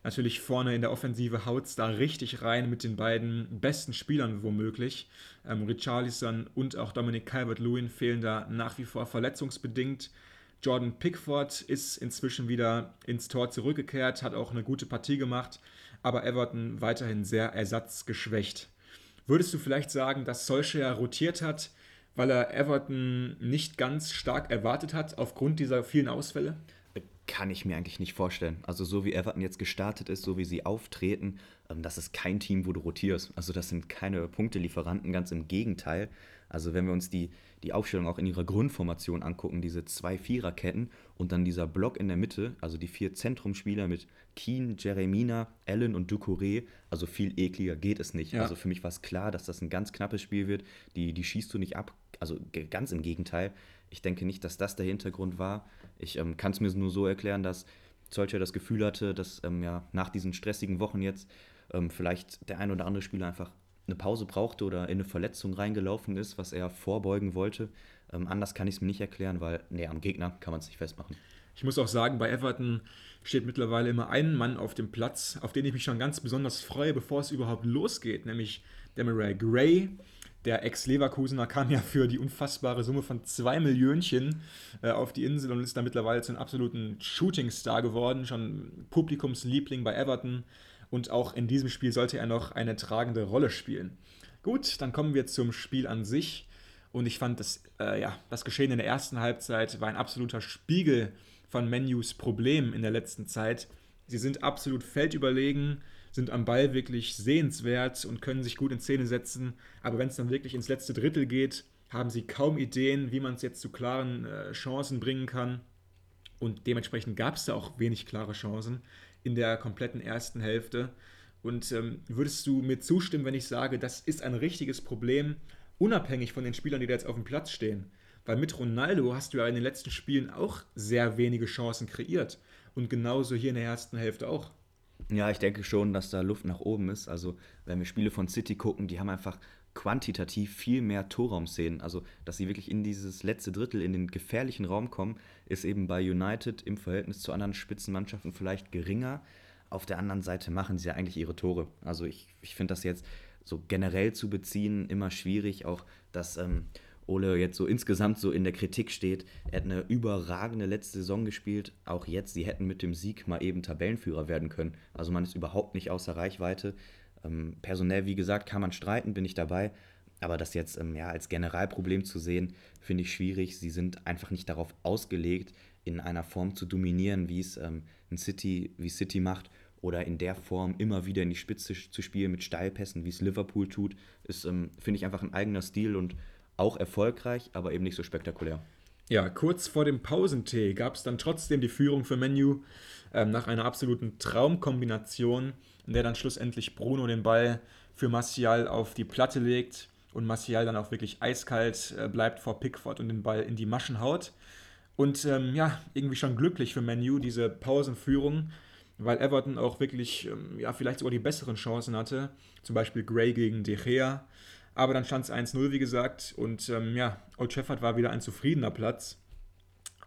Natürlich vorne in der Offensive haut es da richtig rein mit den beiden besten Spielern womöglich. Ähm, Richarlison und auch Dominic Calvert-Lewin fehlen da nach wie vor verletzungsbedingt. Jordan Pickford ist inzwischen wieder ins Tor zurückgekehrt, hat auch eine gute Partie gemacht, aber Everton weiterhin sehr ersatzgeschwächt. Würdest du vielleicht sagen, dass Solskjaer rotiert hat, weil er Everton nicht ganz stark erwartet hat aufgrund dieser vielen Ausfälle? Kann ich mir eigentlich nicht vorstellen. Also so wie Everton jetzt gestartet ist, so wie sie auftreten, ähm, das ist kein Team, wo du rotierst. Also das sind keine Punktelieferanten, ganz im Gegenteil. Also wenn wir uns die, die Aufstellung auch in ihrer Grundformation angucken, diese zwei Viererketten und dann dieser Block in der Mitte, also die vier Zentrumspieler mit Keen, Jeremina, Allen und Ducouré, also viel ekliger geht es nicht. Ja. Also für mich war es klar, dass das ein ganz knappes Spiel wird. Die, die schießt du nicht ab, also ganz im Gegenteil. Ich denke nicht, dass das der Hintergrund war. Ich ähm, kann es mir nur so erklären, dass Solskjaer das Gefühl hatte, dass ähm, ja, nach diesen stressigen Wochen jetzt ähm, vielleicht der ein oder andere Spieler einfach eine Pause brauchte oder in eine Verletzung reingelaufen ist, was er vorbeugen wollte. Ähm, anders kann ich es mir nicht erklären, weil nee, am Gegner kann man es nicht festmachen. Ich muss auch sagen, bei Everton steht mittlerweile immer ein Mann auf dem Platz, auf den ich mich schon ganz besonders freue, bevor es überhaupt losgeht, nämlich Demarai Gray. Der Ex-Leverkusener kam ja für die unfassbare Summe von 2 Millionchen äh, auf die Insel und ist da mittlerweile zu einem absoluten Shootingstar geworden, schon Publikumsliebling bei Everton und auch in diesem Spiel sollte er noch eine tragende Rolle spielen. Gut, dann kommen wir zum Spiel an sich und ich fand, das, äh, ja, das Geschehen in der ersten Halbzeit war ein absoluter Spiegel von Menus Problem in der letzten Zeit. Sie sind absolut feldüberlegen, sind am Ball wirklich sehenswert und können sich gut in Szene setzen, aber wenn es dann wirklich ins letzte Drittel geht, haben sie kaum Ideen, wie man es jetzt zu klaren äh, Chancen bringen kann. Und dementsprechend gab es da auch wenig klare Chancen in der kompletten ersten Hälfte. Und ähm, würdest du mir zustimmen, wenn ich sage, das ist ein richtiges Problem, unabhängig von den Spielern, die da jetzt auf dem Platz stehen? Weil mit Ronaldo hast du ja in den letzten Spielen auch sehr wenige Chancen kreiert. Und genauso hier in der ersten Hälfte auch. Ja, ich denke schon, dass da Luft nach oben ist. Also, wenn wir Spiele von City gucken, die haben einfach quantitativ viel mehr Torraumszenen. Also, dass sie wirklich in dieses letzte Drittel, in den gefährlichen Raum kommen, ist eben bei United im Verhältnis zu anderen Spitzenmannschaften vielleicht geringer. Auf der anderen Seite machen sie ja eigentlich ihre Tore. Also, ich, ich finde das jetzt so generell zu beziehen immer schwierig. Auch, dass ähm, Ole jetzt so insgesamt so in der Kritik steht. Er hat eine überragende letzte Saison gespielt. Auch jetzt, sie hätten mit dem Sieg mal eben Tabellenführer werden können. Also man ist überhaupt nicht außer Reichweite. Ähm, personell, wie gesagt, kann man streiten, bin ich dabei. Aber das jetzt ähm, ja, als Generalproblem zu sehen, finde ich schwierig. Sie sind einfach nicht darauf ausgelegt, in einer Form zu dominieren, wie es ähm, ein City, wie City macht oder in der Form immer wieder in die Spitze zu spielen mit Steilpässen, wie es Liverpool tut, ist, ähm, finde ich, einfach ein eigener Stil und auch erfolgreich, aber eben nicht so spektakulär. Ja, kurz vor dem Pausentee gab es dann trotzdem die Führung für Menu ähm, nach einer absoluten Traumkombination, in der dann schlussendlich Bruno den Ball für Martial auf die Platte legt und Martial dann auch wirklich eiskalt äh, bleibt vor Pickford und den Ball in die Maschen haut. Und ähm, ja, irgendwie schon glücklich für Menu diese Pausenführung, weil Everton auch wirklich, ähm, ja, vielleicht sogar die besseren Chancen hatte. Zum Beispiel Gray gegen De Gea. Aber dann stand es 1-0, wie gesagt. Und ähm, ja, Old Trafford war wieder ein zufriedener Platz.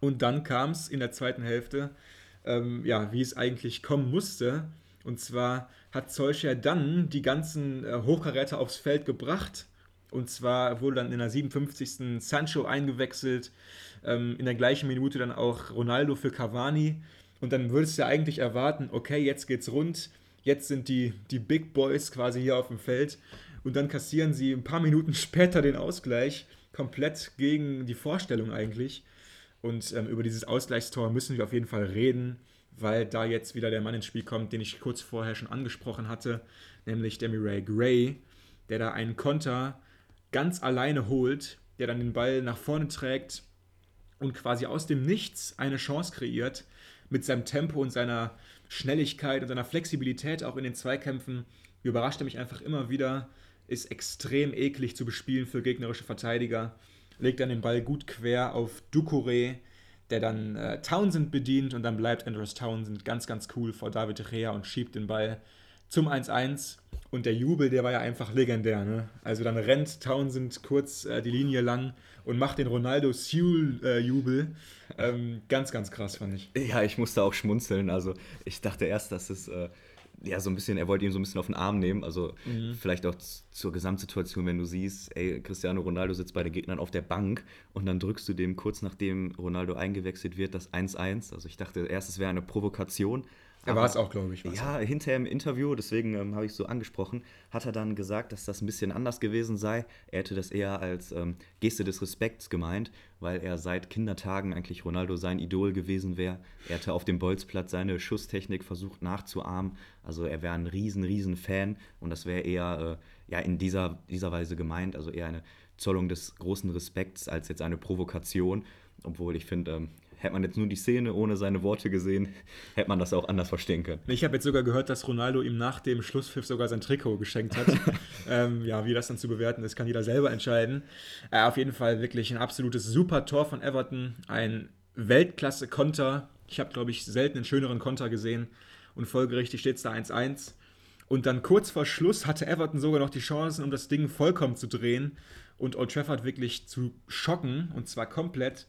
Und dann kam es in der zweiten Hälfte, ähm, ja, wie es eigentlich kommen musste. Und zwar hat Solskjaer dann die ganzen äh, Hochkaräter aufs Feld gebracht. Und zwar wurde dann in der 57. Sancho eingewechselt. Ähm, in der gleichen Minute dann auch Ronaldo für Cavani. Und dann würdest du ja eigentlich erwarten, okay, jetzt geht's rund. Jetzt sind die, die Big Boys quasi hier auf dem Feld und dann kassieren sie ein paar Minuten später den Ausgleich, komplett gegen die Vorstellung eigentlich. Und ähm, über dieses Ausgleichstor müssen wir auf jeden Fall reden, weil da jetzt wieder der Mann ins Spiel kommt, den ich kurz vorher schon angesprochen hatte, nämlich Demiray Gray, der da einen Konter ganz alleine holt, der dann den Ball nach vorne trägt und quasi aus dem Nichts eine Chance kreiert mit seinem Tempo und seiner Schnelligkeit und seiner Flexibilität auch in den Zweikämpfen überrascht er mich einfach immer wieder ist extrem eklig zu bespielen für gegnerische Verteidiger. Legt dann den Ball gut quer auf Ducouré, der dann äh, Townsend bedient und dann bleibt Andrews Townsend ganz, ganz cool vor David Gea und schiebt den Ball zum 1-1. Und der Jubel, der war ja einfach legendär. Ne? Also dann rennt Townsend kurz äh, die Linie lang und macht den Ronaldo Sewell-Jubel. Äh, ähm, ganz, ganz krass, fand ich. Ja, ich musste auch schmunzeln. Also ich dachte erst, dass es äh, ja, so ein bisschen, er wollte ihn so ein bisschen auf den Arm nehmen. Also mhm. vielleicht auch zur Gesamtsituation, wenn du siehst, ey, Cristiano Ronaldo sitzt bei den Gegnern auf der Bank und dann drückst du dem kurz nachdem Ronaldo eingewechselt wird, das 1-1. Also ich dachte erst, es wäre eine Provokation, er war es auch, glaube ich. Ja, hinterher im Interview, deswegen ähm, habe ich es so angesprochen, hat er dann gesagt, dass das ein bisschen anders gewesen sei. Er hätte das eher als ähm, Geste des Respekts gemeint, weil er seit Kindertagen eigentlich Ronaldo sein Idol gewesen wäre. Er hätte auf dem Bolzplatz seine Schusstechnik versucht nachzuahmen. Also er wäre ein riesen, riesen Fan und das wäre eher äh, ja, in dieser, dieser Weise gemeint, also eher eine Zollung des großen Respekts als jetzt eine Provokation. Obwohl ich finde, ähm, hätte man jetzt nur die Szene ohne seine Worte gesehen, hätte man das auch anders verstehen können. Ich habe jetzt sogar gehört, dass Ronaldo ihm nach dem Schlusspfiff sogar sein Trikot geschenkt hat. ähm, ja, wie das dann zu bewerten ist, kann jeder selber entscheiden. Äh, auf jeden Fall wirklich ein absolutes super Tor von Everton. Ein Weltklasse-Konter. Ich habe, glaube ich, selten einen schöneren Konter gesehen. Und folgerichtig steht es da 1-1. Und dann kurz vor Schluss hatte Everton sogar noch die Chancen, um das Ding vollkommen zu drehen und Old Trafford wirklich zu schocken, und zwar komplett.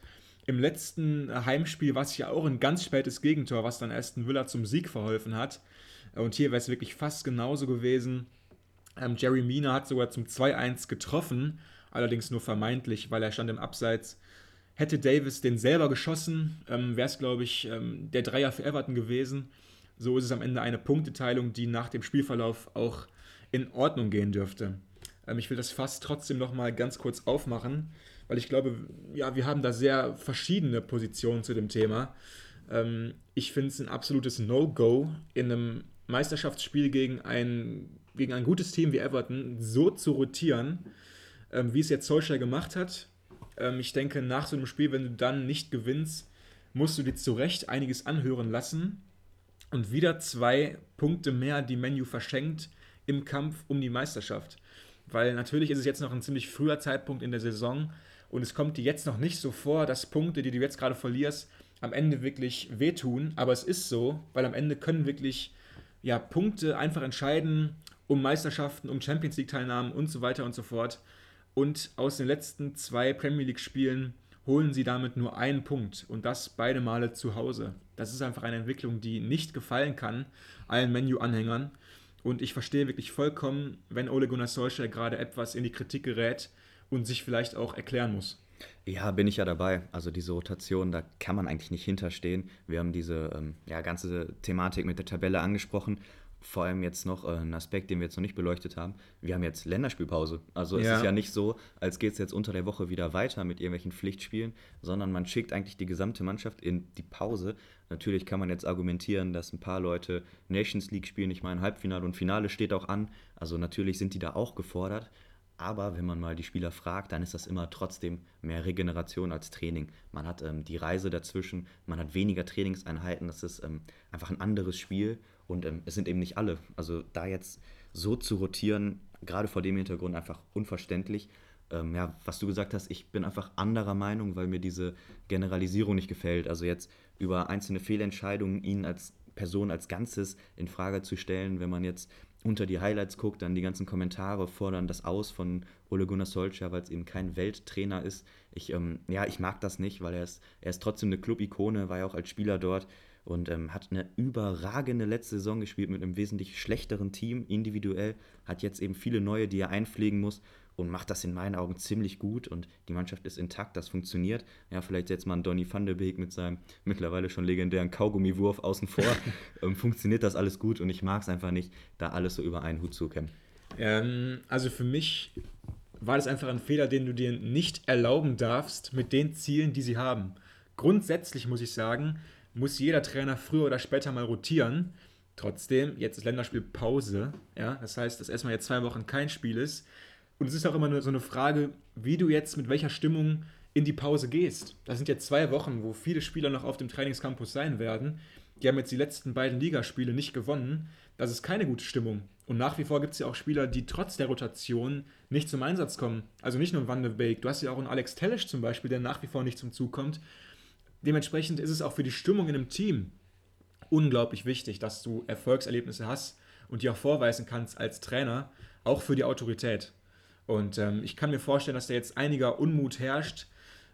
Im letzten Heimspiel war es ja auch ein ganz spätes Gegentor, was dann Aston Villa zum Sieg verholfen hat. Und hier wäre es wirklich fast genauso gewesen. Ähm, Jerry Mina hat sogar zum 2-1 getroffen, allerdings nur vermeintlich, weil er stand im Abseits. Hätte Davis den selber geschossen, ähm, wäre es, glaube ich, ähm, der Dreier für Everton gewesen. So ist es am Ende eine Punkteteilung, die nach dem Spielverlauf auch in Ordnung gehen dürfte. Ähm, ich will das fast trotzdem noch mal ganz kurz aufmachen weil ich glaube, ja, wir haben da sehr verschiedene Positionen zu dem Thema. Ähm, ich finde es ein absolutes No-Go, in einem Meisterschaftsspiel gegen ein, gegen ein gutes Team wie Everton so zu rotieren, ähm, wie es jetzt Solskjaer gemacht hat. Ähm, ich denke, nach so einem Spiel, wenn du dann nicht gewinnst, musst du dir zu Recht einiges anhören lassen und wieder zwei Punkte mehr, die Menu verschenkt im Kampf um die Meisterschaft. Weil natürlich ist es jetzt noch ein ziemlich früher Zeitpunkt in der Saison und es kommt dir jetzt noch nicht so vor, dass Punkte, die du jetzt gerade verlierst, am Ende wirklich wehtun. Aber es ist so, weil am Ende können wirklich ja, Punkte einfach entscheiden um Meisterschaften, um Champions League-Teilnahmen und so weiter und so fort. Und aus den letzten zwei Premier League-Spielen holen sie damit nur einen Punkt und das beide Male zu Hause. Das ist einfach eine Entwicklung, die nicht gefallen kann allen Menu-Anhängern. Und ich verstehe wirklich vollkommen, wenn Ole Gunnar Solskjaer gerade etwas in die Kritik gerät und sich vielleicht auch erklären muss. Ja, bin ich ja dabei. Also diese Rotation, da kann man eigentlich nicht hinterstehen. Wir haben diese ähm, ja, ganze Thematik mit der Tabelle angesprochen vor allem jetzt noch äh, ein Aspekt, den wir jetzt noch nicht beleuchtet haben. Wir haben jetzt Länderspielpause. Also es ja. ist ja nicht so, als geht es jetzt unter der Woche wieder weiter mit irgendwelchen Pflichtspielen, sondern man schickt eigentlich die gesamte Mannschaft in die Pause. Natürlich kann man jetzt argumentieren, dass ein paar Leute Nations League spielen. Ich meine, Halbfinale und Finale steht auch an. Also natürlich sind die da auch gefordert. Aber wenn man mal die Spieler fragt, dann ist das immer trotzdem mehr Regeneration als Training. Man hat ähm, die Reise dazwischen, man hat weniger Trainingseinheiten, das ist ähm, einfach ein anderes Spiel und ähm, es sind eben nicht alle. Also da jetzt so zu rotieren, gerade vor dem Hintergrund einfach unverständlich. Ähm, ja, was du gesagt hast, ich bin einfach anderer Meinung, weil mir diese Generalisierung nicht gefällt. Also jetzt über einzelne Fehlentscheidungen ihn als Person als Ganzes in Frage zu stellen, wenn man jetzt unter die Highlights guckt, dann die ganzen Kommentare fordern das aus von Ole Gunnar Solskjaer, weil es eben kein Welttrainer ist. Ich, ähm, ja, ich mag das nicht, weil er ist, er ist trotzdem eine Club-Ikone, war ja auch als Spieler dort und ähm, hat eine überragende letzte Saison gespielt mit einem wesentlich schlechteren Team individuell, hat jetzt eben viele neue, die er einpflegen muss und macht das in meinen Augen ziemlich gut und die Mannschaft ist intakt, das funktioniert. Ja, vielleicht jetzt mal ein Donny van der Beek mit seinem mittlerweile schon legendären Kaugummiwurf außen vor. ähm, funktioniert das alles gut und ich mag es einfach nicht, da alles so über einen Hut zu kämmen. Ähm, also für mich war das einfach ein Fehler, den du dir nicht erlauben darfst mit den Zielen, die sie haben. Grundsätzlich muss ich sagen, muss jeder Trainer früher oder später mal rotieren. Trotzdem, jetzt ist Länderspielpause. Ja? Das heißt, dass erstmal jetzt zwei Wochen kein Spiel ist. Und es ist auch immer so eine Frage, wie du jetzt mit welcher Stimmung in die Pause gehst. Das sind jetzt zwei Wochen, wo viele Spieler noch auf dem Trainingscampus sein werden. Die haben jetzt die letzten beiden Ligaspiele nicht gewonnen. Das ist keine gute Stimmung. Und nach wie vor gibt es ja auch Spieler, die trotz der Rotation nicht zum Einsatz kommen. Also nicht nur Van de Beek. Du hast ja auch einen Alex Tellisch zum Beispiel, der nach wie vor nicht zum Zug kommt. Dementsprechend ist es auch für die Stimmung in einem Team unglaublich wichtig, dass du Erfolgserlebnisse hast und die auch vorweisen kannst als Trainer, auch für die Autorität. Und ähm, ich kann mir vorstellen, dass da jetzt einiger Unmut herrscht.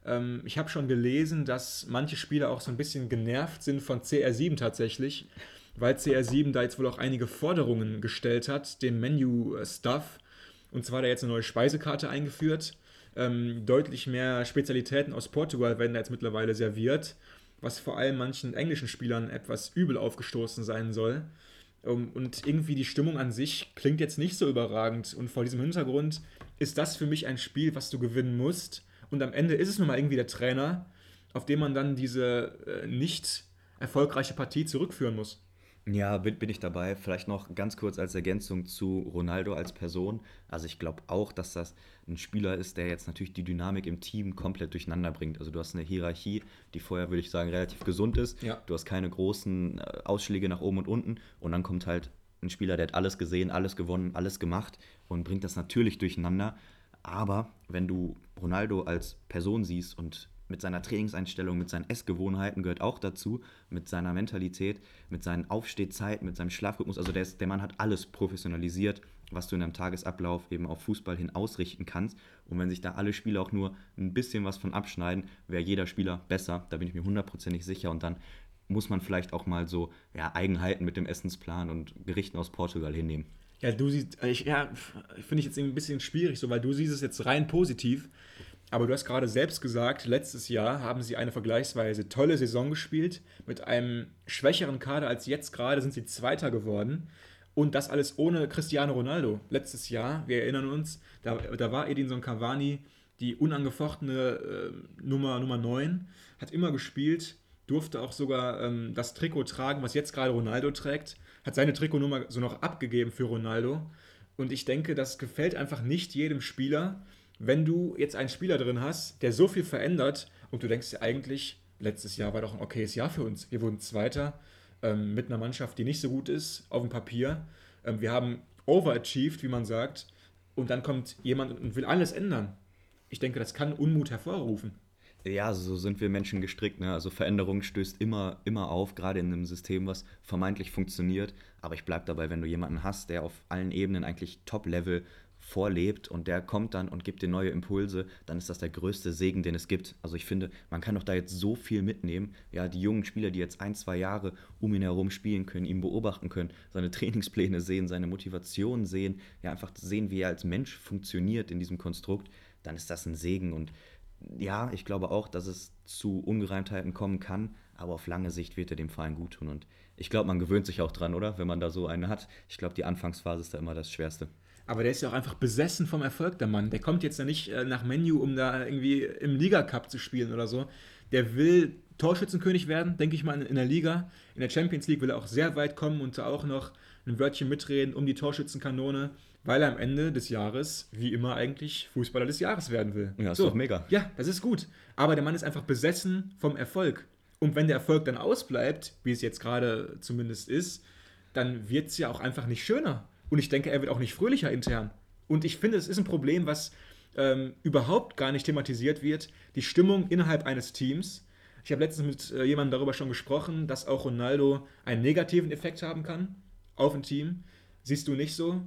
Ähm, ich habe schon gelesen, dass manche Spieler auch so ein bisschen genervt sind von CR7 tatsächlich, weil CR7 da jetzt wohl auch einige Forderungen gestellt hat, dem Menu-Stuff. Und zwar er jetzt eine neue Speisekarte eingeführt. Ähm, deutlich mehr Spezialitäten aus Portugal werden da jetzt mittlerweile serviert, was vor allem manchen englischen Spielern etwas übel aufgestoßen sein soll. Und irgendwie die Stimmung an sich klingt jetzt nicht so überragend. Und vor diesem Hintergrund ist das für mich ein Spiel, was du gewinnen musst. Und am Ende ist es nun mal irgendwie der Trainer, auf den man dann diese äh, nicht erfolgreiche Partie zurückführen muss. Ja, bin, bin ich dabei. Vielleicht noch ganz kurz als Ergänzung zu Ronaldo als Person. Also ich glaube auch, dass das ein Spieler ist, der jetzt natürlich die Dynamik im Team komplett durcheinander bringt. Also du hast eine Hierarchie, die vorher, würde ich sagen, relativ gesund ist. Ja. Du hast keine großen äh, Ausschläge nach oben und unten. Und dann kommt halt ein Spieler, der hat alles gesehen, alles gewonnen, alles gemacht und bringt das natürlich durcheinander. Aber wenn du Ronaldo als Person siehst und mit seiner Trainingseinstellung, mit seinen Essgewohnheiten gehört auch dazu, mit seiner Mentalität, mit seinen Aufstehzeiten, mit seinem Schlafrhythmus. Also der, ist, der Mann hat alles professionalisiert, was du in einem Tagesablauf eben auf Fußball hin ausrichten kannst. Und wenn sich da alle Spieler auch nur ein bisschen was von abschneiden, wäre jeder Spieler besser. Da bin ich mir hundertprozentig sicher. Und dann muss man vielleicht auch mal so ja, Eigenheiten mit dem Essensplan und Gerichten aus Portugal hinnehmen. Ja, du siehst, ich, ja, finde ich jetzt ein bisschen schwierig so, weil du siehst es jetzt rein positiv. Aber du hast gerade selbst gesagt, letztes Jahr haben sie eine vergleichsweise tolle Saison gespielt. Mit einem schwächeren Kader als jetzt gerade sind sie Zweiter geworden. Und das alles ohne Cristiano Ronaldo. Letztes Jahr, wir erinnern uns, da, da war Edinson Cavani die unangefochtene äh, Nummer, Nummer 9, hat immer gespielt, durfte auch sogar ähm, das Trikot tragen, was jetzt gerade Ronaldo trägt, hat seine Trikotnummer so noch abgegeben für Ronaldo. Und ich denke, das gefällt einfach nicht jedem Spieler wenn du jetzt einen Spieler drin hast, der so viel verändert und du denkst dir eigentlich, letztes Jahr war doch ein okayes Jahr für uns. Wir wurden Zweiter ähm, mit einer Mannschaft, die nicht so gut ist, auf dem Papier. Ähm, wir haben overachieved, wie man sagt, und dann kommt jemand und will alles ändern. Ich denke, das kann Unmut hervorrufen. Ja, so sind wir Menschen gestrickt. Ne? Also Veränderung stößt immer, immer auf, gerade in einem System, was vermeintlich funktioniert. Aber ich bleibe dabei, wenn du jemanden hast, der auf allen Ebenen eigentlich Top-Level vorlebt und der kommt dann und gibt dir neue Impulse, dann ist das der größte Segen, den es gibt. Also ich finde, man kann doch da jetzt so viel mitnehmen. Ja, die jungen Spieler, die jetzt ein, zwei Jahre um ihn herum spielen können, ihn beobachten können, seine Trainingspläne sehen, seine Motivation sehen, ja, einfach sehen, wie er als Mensch funktioniert in diesem Konstrukt, dann ist das ein Segen und ja, ich glaube auch, dass es zu Ungereimtheiten kommen kann, aber auf lange Sicht wird er dem Verein gut tun. Und ich glaube, man gewöhnt sich auch dran, oder? Wenn man da so eine hat. Ich glaube, die Anfangsphase ist da immer das Schwerste. Aber der ist ja auch einfach besessen vom Erfolg, der Mann. Der kommt jetzt ja nicht äh, nach Menu, um da irgendwie im Liga-Cup zu spielen oder so. Der will Torschützenkönig werden, denke ich mal, in der Liga. In der Champions League will er auch sehr weit kommen und da auch noch ein Wörtchen mitreden um die Torschützenkanone, weil er am Ende des Jahres, wie immer eigentlich, Fußballer des Jahres werden will. Ja, ist so. doch mega. Ja, das ist gut. Aber der Mann ist einfach besessen vom Erfolg. Und wenn der Erfolg dann ausbleibt, wie es jetzt gerade zumindest ist, dann wird es ja auch einfach nicht schöner. Und ich denke, er wird auch nicht fröhlicher intern. Und ich finde, es ist ein Problem, was ähm, überhaupt gar nicht thematisiert wird. Die Stimmung innerhalb eines Teams. Ich habe letztens mit äh, jemandem darüber schon gesprochen, dass auch Ronaldo einen negativen Effekt haben kann auf ein Team. Siehst du nicht so?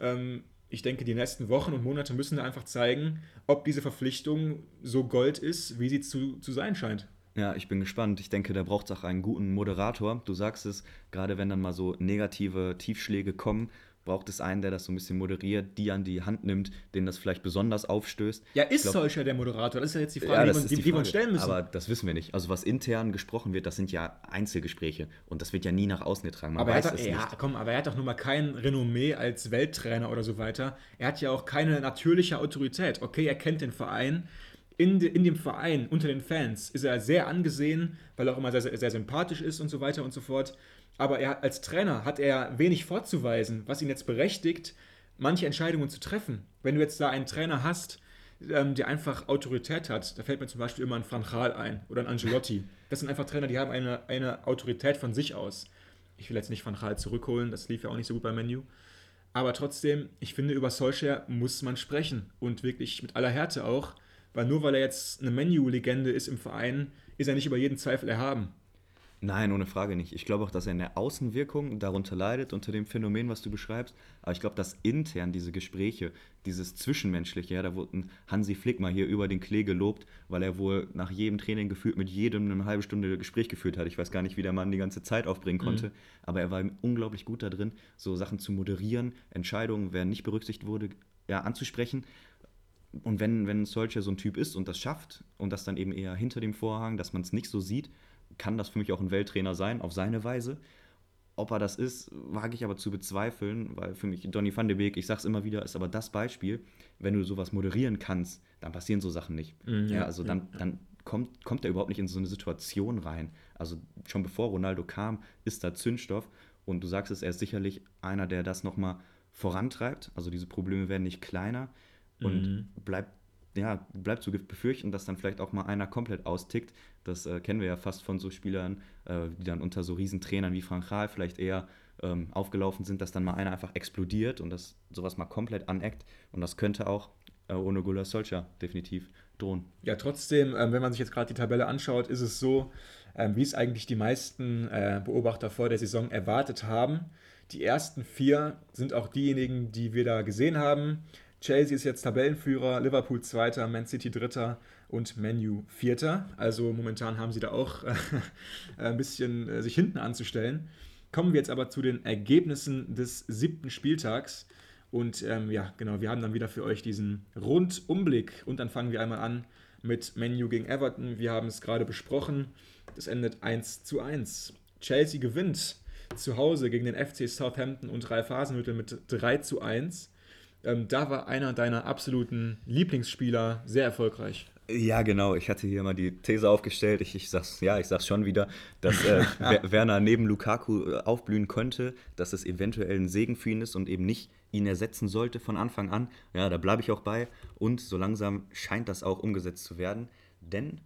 Ähm, ich denke, die nächsten Wochen und Monate müssen da einfach zeigen, ob diese Verpflichtung so Gold ist, wie sie zu, zu sein scheint. Ja, ich bin gespannt. Ich denke, da braucht es auch einen guten Moderator. Du sagst es, gerade wenn dann mal so negative Tiefschläge kommen, braucht es einen, der das so ein bisschen moderiert, die an die Hand nimmt, den das vielleicht besonders aufstößt. Ja, ist glaub, Solskjaer der Moderator? Das ist ja jetzt die Frage, ja, die, man, die, die, wir uns stellen müssen. Aber das wissen wir nicht. Also was intern gesprochen wird, das sind ja Einzelgespräche und das wird ja nie nach außen getragen. Man aber weiß er hat, es ja, nicht. Komm, aber er hat doch nun mal kein Renommee als Welttrainer oder so weiter. Er hat ja auch keine natürliche Autorität. Okay, er kennt den Verein. In, de, in dem Verein, unter den Fans, ist er sehr angesehen, weil er auch immer sehr, sehr, sehr sympathisch ist und so weiter und so fort aber er, als Trainer hat er wenig vorzuweisen, was ihn jetzt berechtigt, manche Entscheidungen zu treffen. Wenn du jetzt da einen Trainer hast, ähm, der einfach Autorität hat, da fällt mir zum Beispiel immer ein Franchal ein oder ein Angelotti. Das sind einfach Trainer, die haben eine, eine Autorität von sich aus. Ich will jetzt nicht Franchal zurückholen, das lief ja auch nicht so gut beim Menu. Aber trotzdem, ich finde, über Solskjaer muss man sprechen und wirklich mit aller Härte auch, weil nur weil er jetzt eine Menu-Legende ist im Verein, ist er nicht über jeden Zweifel erhaben. Nein, ohne Frage nicht. Ich glaube auch, dass er in der Außenwirkung darunter leidet, unter dem Phänomen, was du beschreibst. Aber ich glaube, dass intern diese Gespräche, dieses Zwischenmenschliche, ja, da wurde Hansi Flick mal hier über den Klee gelobt, weil er wohl nach jedem Training gefühlt mit jedem eine halbe Stunde Gespräch geführt hat. Ich weiß gar nicht, wie der Mann die ganze Zeit aufbringen mhm. konnte, mhm. aber er war unglaublich gut da drin, so Sachen zu moderieren, Entscheidungen, wer nicht berücksichtigt wurde, ja, anzusprechen. Und wenn, wenn Solskjaer so ein Typ ist und das schafft und das dann eben eher hinter dem Vorhang, dass man es nicht so sieht, kann das für mich auch ein Welttrainer sein, auf seine Weise. Ob er das ist, wage ich aber zu bezweifeln, weil für mich Donny van de Beek, ich sag's immer wieder, ist aber das Beispiel, wenn du sowas moderieren kannst, dann passieren so Sachen nicht. Mhm, ja, also dann, dann kommt, kommt er überhaupt nicht in so eine Situation rein. Also schon bevor Ronaldo kam, ist da Zündstoff und du sagst es, er ist sicherlich einer, der das nochmal vorantreibt. Also diese Probleme werden nicht kleiner und mhm. bleibt ja, bleibt zu befürchten, dass dann vielleicht auch mal einer komplett austickt. Das äh, kennen wir ja fast von so Spielern, äh, die dann unter so Riesentrainern wie Frank Rahl vielleicht eher ähm, aufgelaufen sind, dass dann mal einer einfach explodiert und das sowas mal komplett aneckt. Und das könnte auch äh, ohne Gula Solskjaer definitiv drohen. Ja, trotzdem, ähm, wenn man sich jetzt gerade die Tabelle anschaut, ist es so, ähm, wie es eigentlich die meisten äh, Beobachter vor der Saison erwartet haben. Die ersten vier sind auch diejenigen, die wir da gesehen haben. Chelsea ist jetzt Tabellenführer, Liverpool Zweiter, Man City Dritter und Manu Vierter. Also momentan haben sie da auch äh, ein bisschen äh, sich hinten anzustellen. Kommen wir jetzt aber zu den Ergebnissen des siebten Spieltags. Und ähm, ja, genau, wir haben dann wieder für euch diesen Rundumblick. Und dann fangen wir einmal an mit Menu gegen Everton. Wir haben es gerade besprochen. Das endet 1 zu 1. Chelsea gewinnt zu Hause gegen den FC Southampton und Ralf Hasenhüttl mit 3 zu 1. Ähm, da war einer deiner absoluten Lieblingsspieler sehr erfolgreich. Ja, genau. Ich hatte hier mal die These aufgestellt. Ich, ich sag's, ja, ich sag's schon wieder, dass äh, Werner neben Lukaku äh, aufblühen könnte, dass es eventuell ein Segen für ihn ist und eben nicht ihn ersetzen sollte von Anfang an. Ja, da bleibe ich auch bei. Und so langsam scheint das auch umgesetzt zu werden. Denn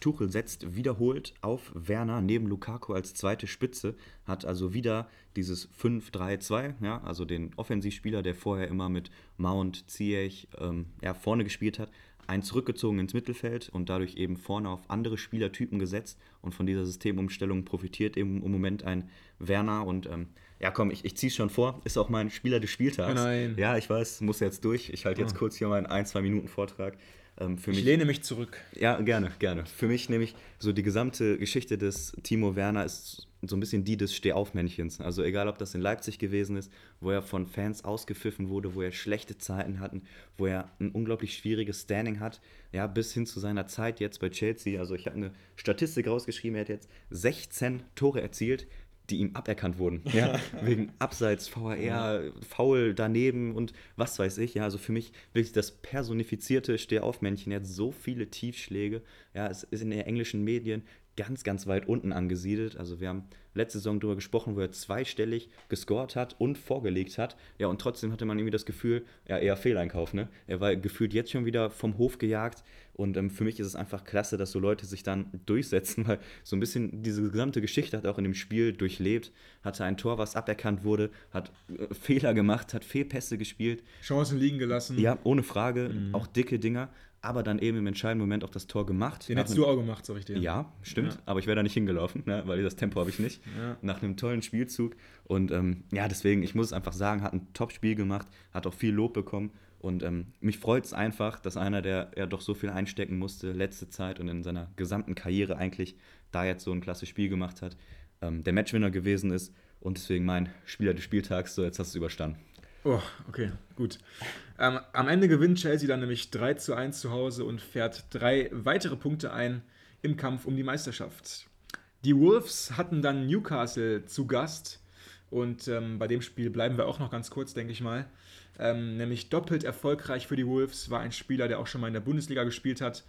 Tuchel setzt wiederholt auf Werner neben Lukaku als zweite Spitze, hat also wieder dieses 5-3-2, ja, also den Offensivspieler, der vorher immer mit Mount, Ziyech ähm, ja, vorne gespielt hat, einen zurückgezogen ins Mittelfeld und dadurch eben vorne auf andere Spielertypen gesetzt und von dieser Systemumstellung profitiert eben im Moment ein Werner und ähm, ja komm, ich, ich ziehe es schon vor, ist auch mein Spieler des Spieltags. Nein. Ja, ich weiß, muss jetzt durch, ich halte jetzt oh. kurz hier meinen ein, zwei Minuten Vortrag. Ähm, ich mich, lehne mich zurück. Ja, gerne, gerne. Für mich nämlich so die gesamte Geschichte des Timo Werner ist so ein bisschen die des Stehaufmännchens. Also egal, ob das in Leipzig gewesen ist, wo er von Fans ausgepfiffen wurde, wo er schlechte Zeiten hatten, wo er ein unglaublich schwieriges Standing hat, ja, bis hin zu seiner Zeit jetzt bei Chelsea. Also ich habe eine Statistik rausgeschrieben, er hat jetzt 16 Tore erzielt, die ihm aberkannt wurden. Ja, wegen Abseits, VAR, Foul daneben und was weiß ich. Ja, also für mich wirklich das personifizierte Stehaufmännchen. Er hat so viele Tiefschläge. Ja, es ist in den englischen Medien ganz, ganz weit unten angesiedelt. Also wir haben letzte Saison darüber gesprochen, wo er zweistellig gescored hat und vorgelegt hat. Ja, und trotzdem hatte man irgendwie das Gefühl, ja, eher Fehleinkauf, ne? Er war gefühlt jetzt schon wieder vom Hof gejagt. Und ähm, für mich ist es einfach klasse, dass so Leute sich dann durchsetzen, weil so ein bisschen diese gesamte Geschichte hat auch in dem Spiel durchlebt. Hatte ein Tor, was aberkannt wurde, hat äh, Fehler gemacht, hat Fehlpässe gespielt. Chancen liegen gelassen. Ja, ohne Frage. Mhm. Auch dicke Dinger aber dann eben im entscheidenden Moment auch das Tor gemacht. Den hättest du auch gemacht, sag ich dir. Ja, stimmt, ja. aber ich wäre da nicht hingelaufen, ne, weil das Tempo habe ich nicht. Ja. Nach einem tollen Spielzug und ähm, ja, deswegen, ich muss es einfach sagen, hat ein Top-Spiel gemacht, hat auch viel Lob bekommen und ähm, mich freut es einfach, dass einer, der ja doch so viel einstecken musste, letzte Zeit und in seiner gesamten Karriere eigentlich da jetzt so ein klasse Spiel gemacht hat, ähm, der Matchwinner gewesen ist und deswegen mein Spieler des Spieltags, so jetzt hast du es überstanden. Oh, okay, gut. Ähm, am Ende gewinnt Chelsea dann nämlich 3 zu 1 zu Hause und fährt drei weitere Punkte ein im Kampf um die Meisterschaft. Die Wolves hatten dann Newcastle zu Gast und ähm, bei dem Spiel bleiben wir auch noch ganz kurz, denke ich mal. Ähm, nämlich doppelt erfolgreich für die Wolves war ein Spieler, der auch schon mal in der Bundesliga gespielt hat,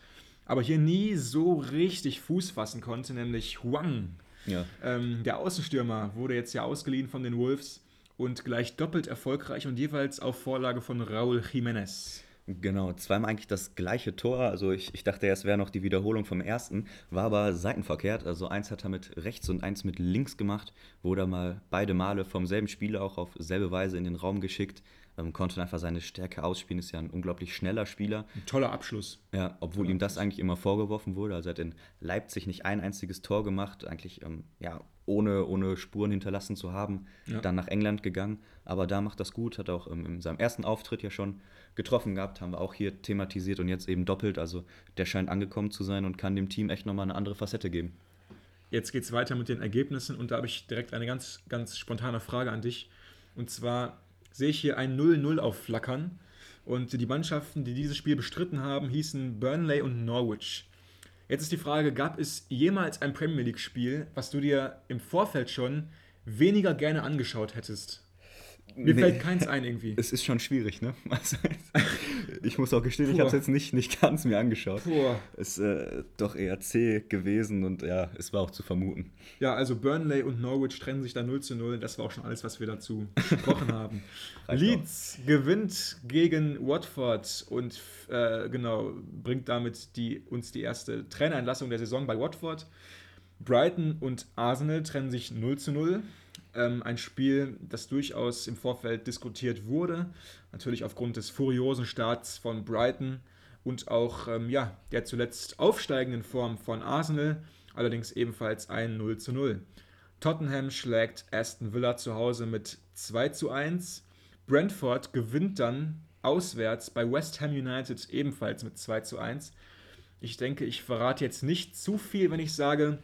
aber hier nie so richtig Fuß fassen konnte, nämlich Huang. Ja. Ähm, der Außenstürmer wurde jetzt ja ausgeliehen von den Wolves und gleich doppelt erfolgreich und jeweils auf Vorlage von Raúl Jiménez. Genau, zweimal eigentlich das gleiche Tor. Also ich, ich dachte, es wäre noch die Wiederholung vom ersten, war aber seitenverkehrt. Also eins hat er mit rechts und eins mit links gemacht, wurde mal beide Male vom selben Spieler auch auf selbe Weise in den Raum geschickt. Ähm, konnte einfach seine Stärke ausspielen, ist ja ein unglaublich schneller Spieler. Ein toller Abschluss. Ja, obwohl toller ihm das eigentlich immer vorgeworfen wurde. Also er hat in Leipzig nicht ein einziges Tor gemacht, eigentlich ähm, ja, ohne, ohne Spuren hinterlassen zu haben, ja. dann nach England gegangen. Aber da macht das gut, hat auch in seinem ersten Auftritt ja schon getroffen gehabt, haben wir auch hier thematisiert und jetzt eben doppelt. Also der scheint angekommen zu sein und kann dem Team echt nochmal eine andere Facette geben. Jetzt geht es weiter mit den Ergebnissen und da habe ich direkt eine ganz, ganz spontane Frage an dich. Und zwar sehe ich hier ein 0-0 aufflackern. Und die Mannschaften, die dieses Spiel bestritten haben, hießen Burnley und Norwich. Jetzt ist die Frage, gab es jemals ein Premier League-Spiel, was du dir im Vorfeld schon weniger gerne angeschaut hättest? Mir nee, fällt keins ein irgendwie. Es ist schon schwierig, ne? Also, ich muss auch gestehen, Puh. ich habe es jetzt nicht, nicht ganz mir angeschaut. Puh. Es ist äh, doch eher zäh gewesen und ja, es war auch zu vermuten. Ja, also Burnley und Norwich trennen sich da 0 zu 0. Das war auch schon alles, was wir dazu gesprochen haben. Leeds auch. gewinnt gegen Watford und äh, genau, bringt damit die, uns die erste Trainerentlassung der Saison bei Watford. Brighton und Arsenal trennen sich 0 zu 0. Ähm, ein Spiel, das durchaus im Vorfeld diskutiert wurde. Natürlich aufgrund des furiosen Starts von Brighton und auch ähm, ja, der zuletzt aufsteigenden Form von Arsenal. Allerdings ebenfalls ein 0 zu 0. Tottenham schlägt Aston Villa zu Hause mit 2 zu 1. Brentford gewinnt dann auswärts bei West Ham United ebenfalls mit 2 zu 1. Ich denke, ich verrate jetzt nicht zu viel, wenn ich sage,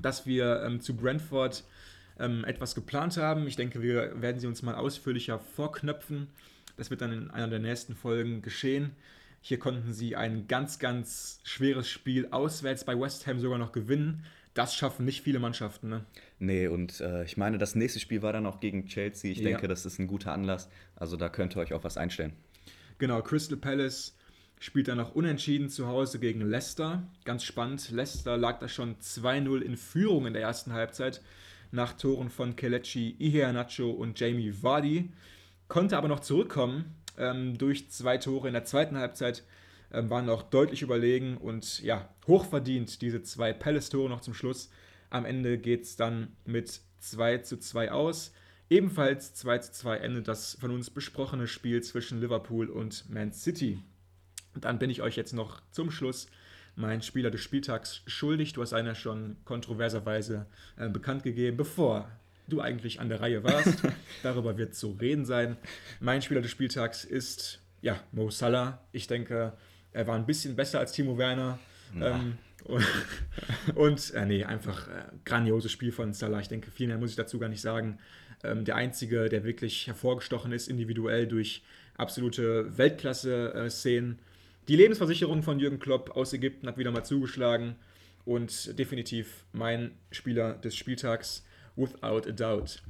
dass wir ähm, zu Brentford ähm, etwas geplant haben. Ich denke, wir werden sie uns mal ausführlicher vorknöpfen. Das wird dann in einer der nächsten Folgen geschehen. Hier konnten sie ein ganz, ganz schweres Spiel auswärts bei West Ham sogar noch gewinnen. Das schaffen nicht viele Mannschaften. Ne? Nee, und äh, ich meine, das nächste Spiel war dann auch gegen Chelsea. Ich ja. denke, das ist ein guter Anlass. Also da könnt ihr euch auch was einstellen. Genau, Crystal Palace spielt dann noch unentschieden zu Hause gegen Leicester. Ganz spannend. Leicester lag da schon 2-0 in Führung in der ersten Halbzeit nach Toren von Kelechi Iheanacho und Jamie Vardy, konnte aber noch zurückkommen ähm, durch zwei Tore in der zweiten Halbzeit äh, waren auch deutlich überlegen und ja, hochverdient diese zwei Palace-Tore noch zum Schluss. Am Ende geht es dann mit 2 zu 2 aus. Ebenfalls 2 zu 2 endet das von uns besprochene Spiel zwischen Liverpool und Man City. Dann bin ich euch jetzt noch zum Schluss mein Spieler des Spieltags schuldig. Du hast einer schon kontroverserweise äh, bekannt gegeben, bevor du eigentlich an der Reihe warst. Darüber wird zu reden sein. Mein Spieler des Spieltags ist ja Mo Salah. Ich denke, er war ein bisschen besser als Timo Werner. Ähm, und, und äh, nee, einfach äh, grandioses Spiel von Salah. Ich denke, viel mehr muss ich dazu gar nicht sagen. Ähm, der einzige, der wirklich hervorgestochen ist, individuell durch absolute Weltklasse-Szenen. Äh, die Lebensversicherung von Jürgen Klopp aus Ägypten hat wieder mal zugeschlagen und definitiv mein Spieler des Spieltags, without a doubt.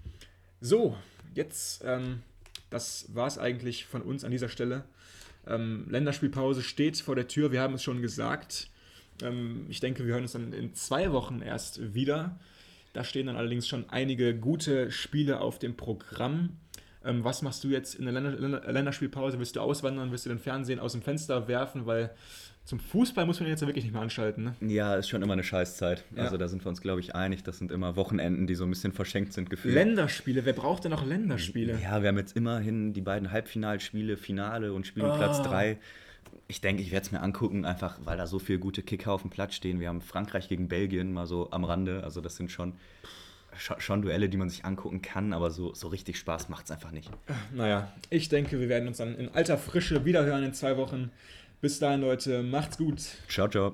So, jetzt, ähm, das war es eigentlich von uns an dieser Stelle. Ähm, Länderspielpause steht vor der Tür, wir haben es schon gesagt. Ähm, ich denke, wir hören uns dann in zwei Wochen erst wieder. Da stehen dann allerdings schon einige gute Spiele auf dem Programm. Ähm, was machst du jetzt in der Länder Länderspielpause? Wirst du auswandern? Wirst du den Fernsehen aus dem Fenster werfen? Weil zum Fußball muss man jetzt ja wirklich nicht mehr anschalten. Ne? Ja, ist schon immer eine Scheißzeit. Ja. Also da sind wir uns, glaube ich, einig. Das sind immer Wochenenden, die so ein bisschen verschenkt sind gefühlt. Länderspiele, wer braucht denn noch Länderspiele? Ja, wir haben jetzt immerhin die beiden Halbfinalspiele, Finale und Spielplatz 3. Oh. Ich denke, ich werde es mir angucken, einfach weil da so viele gute Kicker auf dem Platz stehen. Wir haben Frankreich gegen Belgien mal so am Rande. Also das sind schon schon Duelle, die man sich angucken kann, aber so, so richtig Spaß macht es einfach nicht. Naja, ich denke, wir werden uns dann in alter Frische wiederhören in zwei Wochen. Bis dahin, Leute, macht's gut. Ciao, ciao.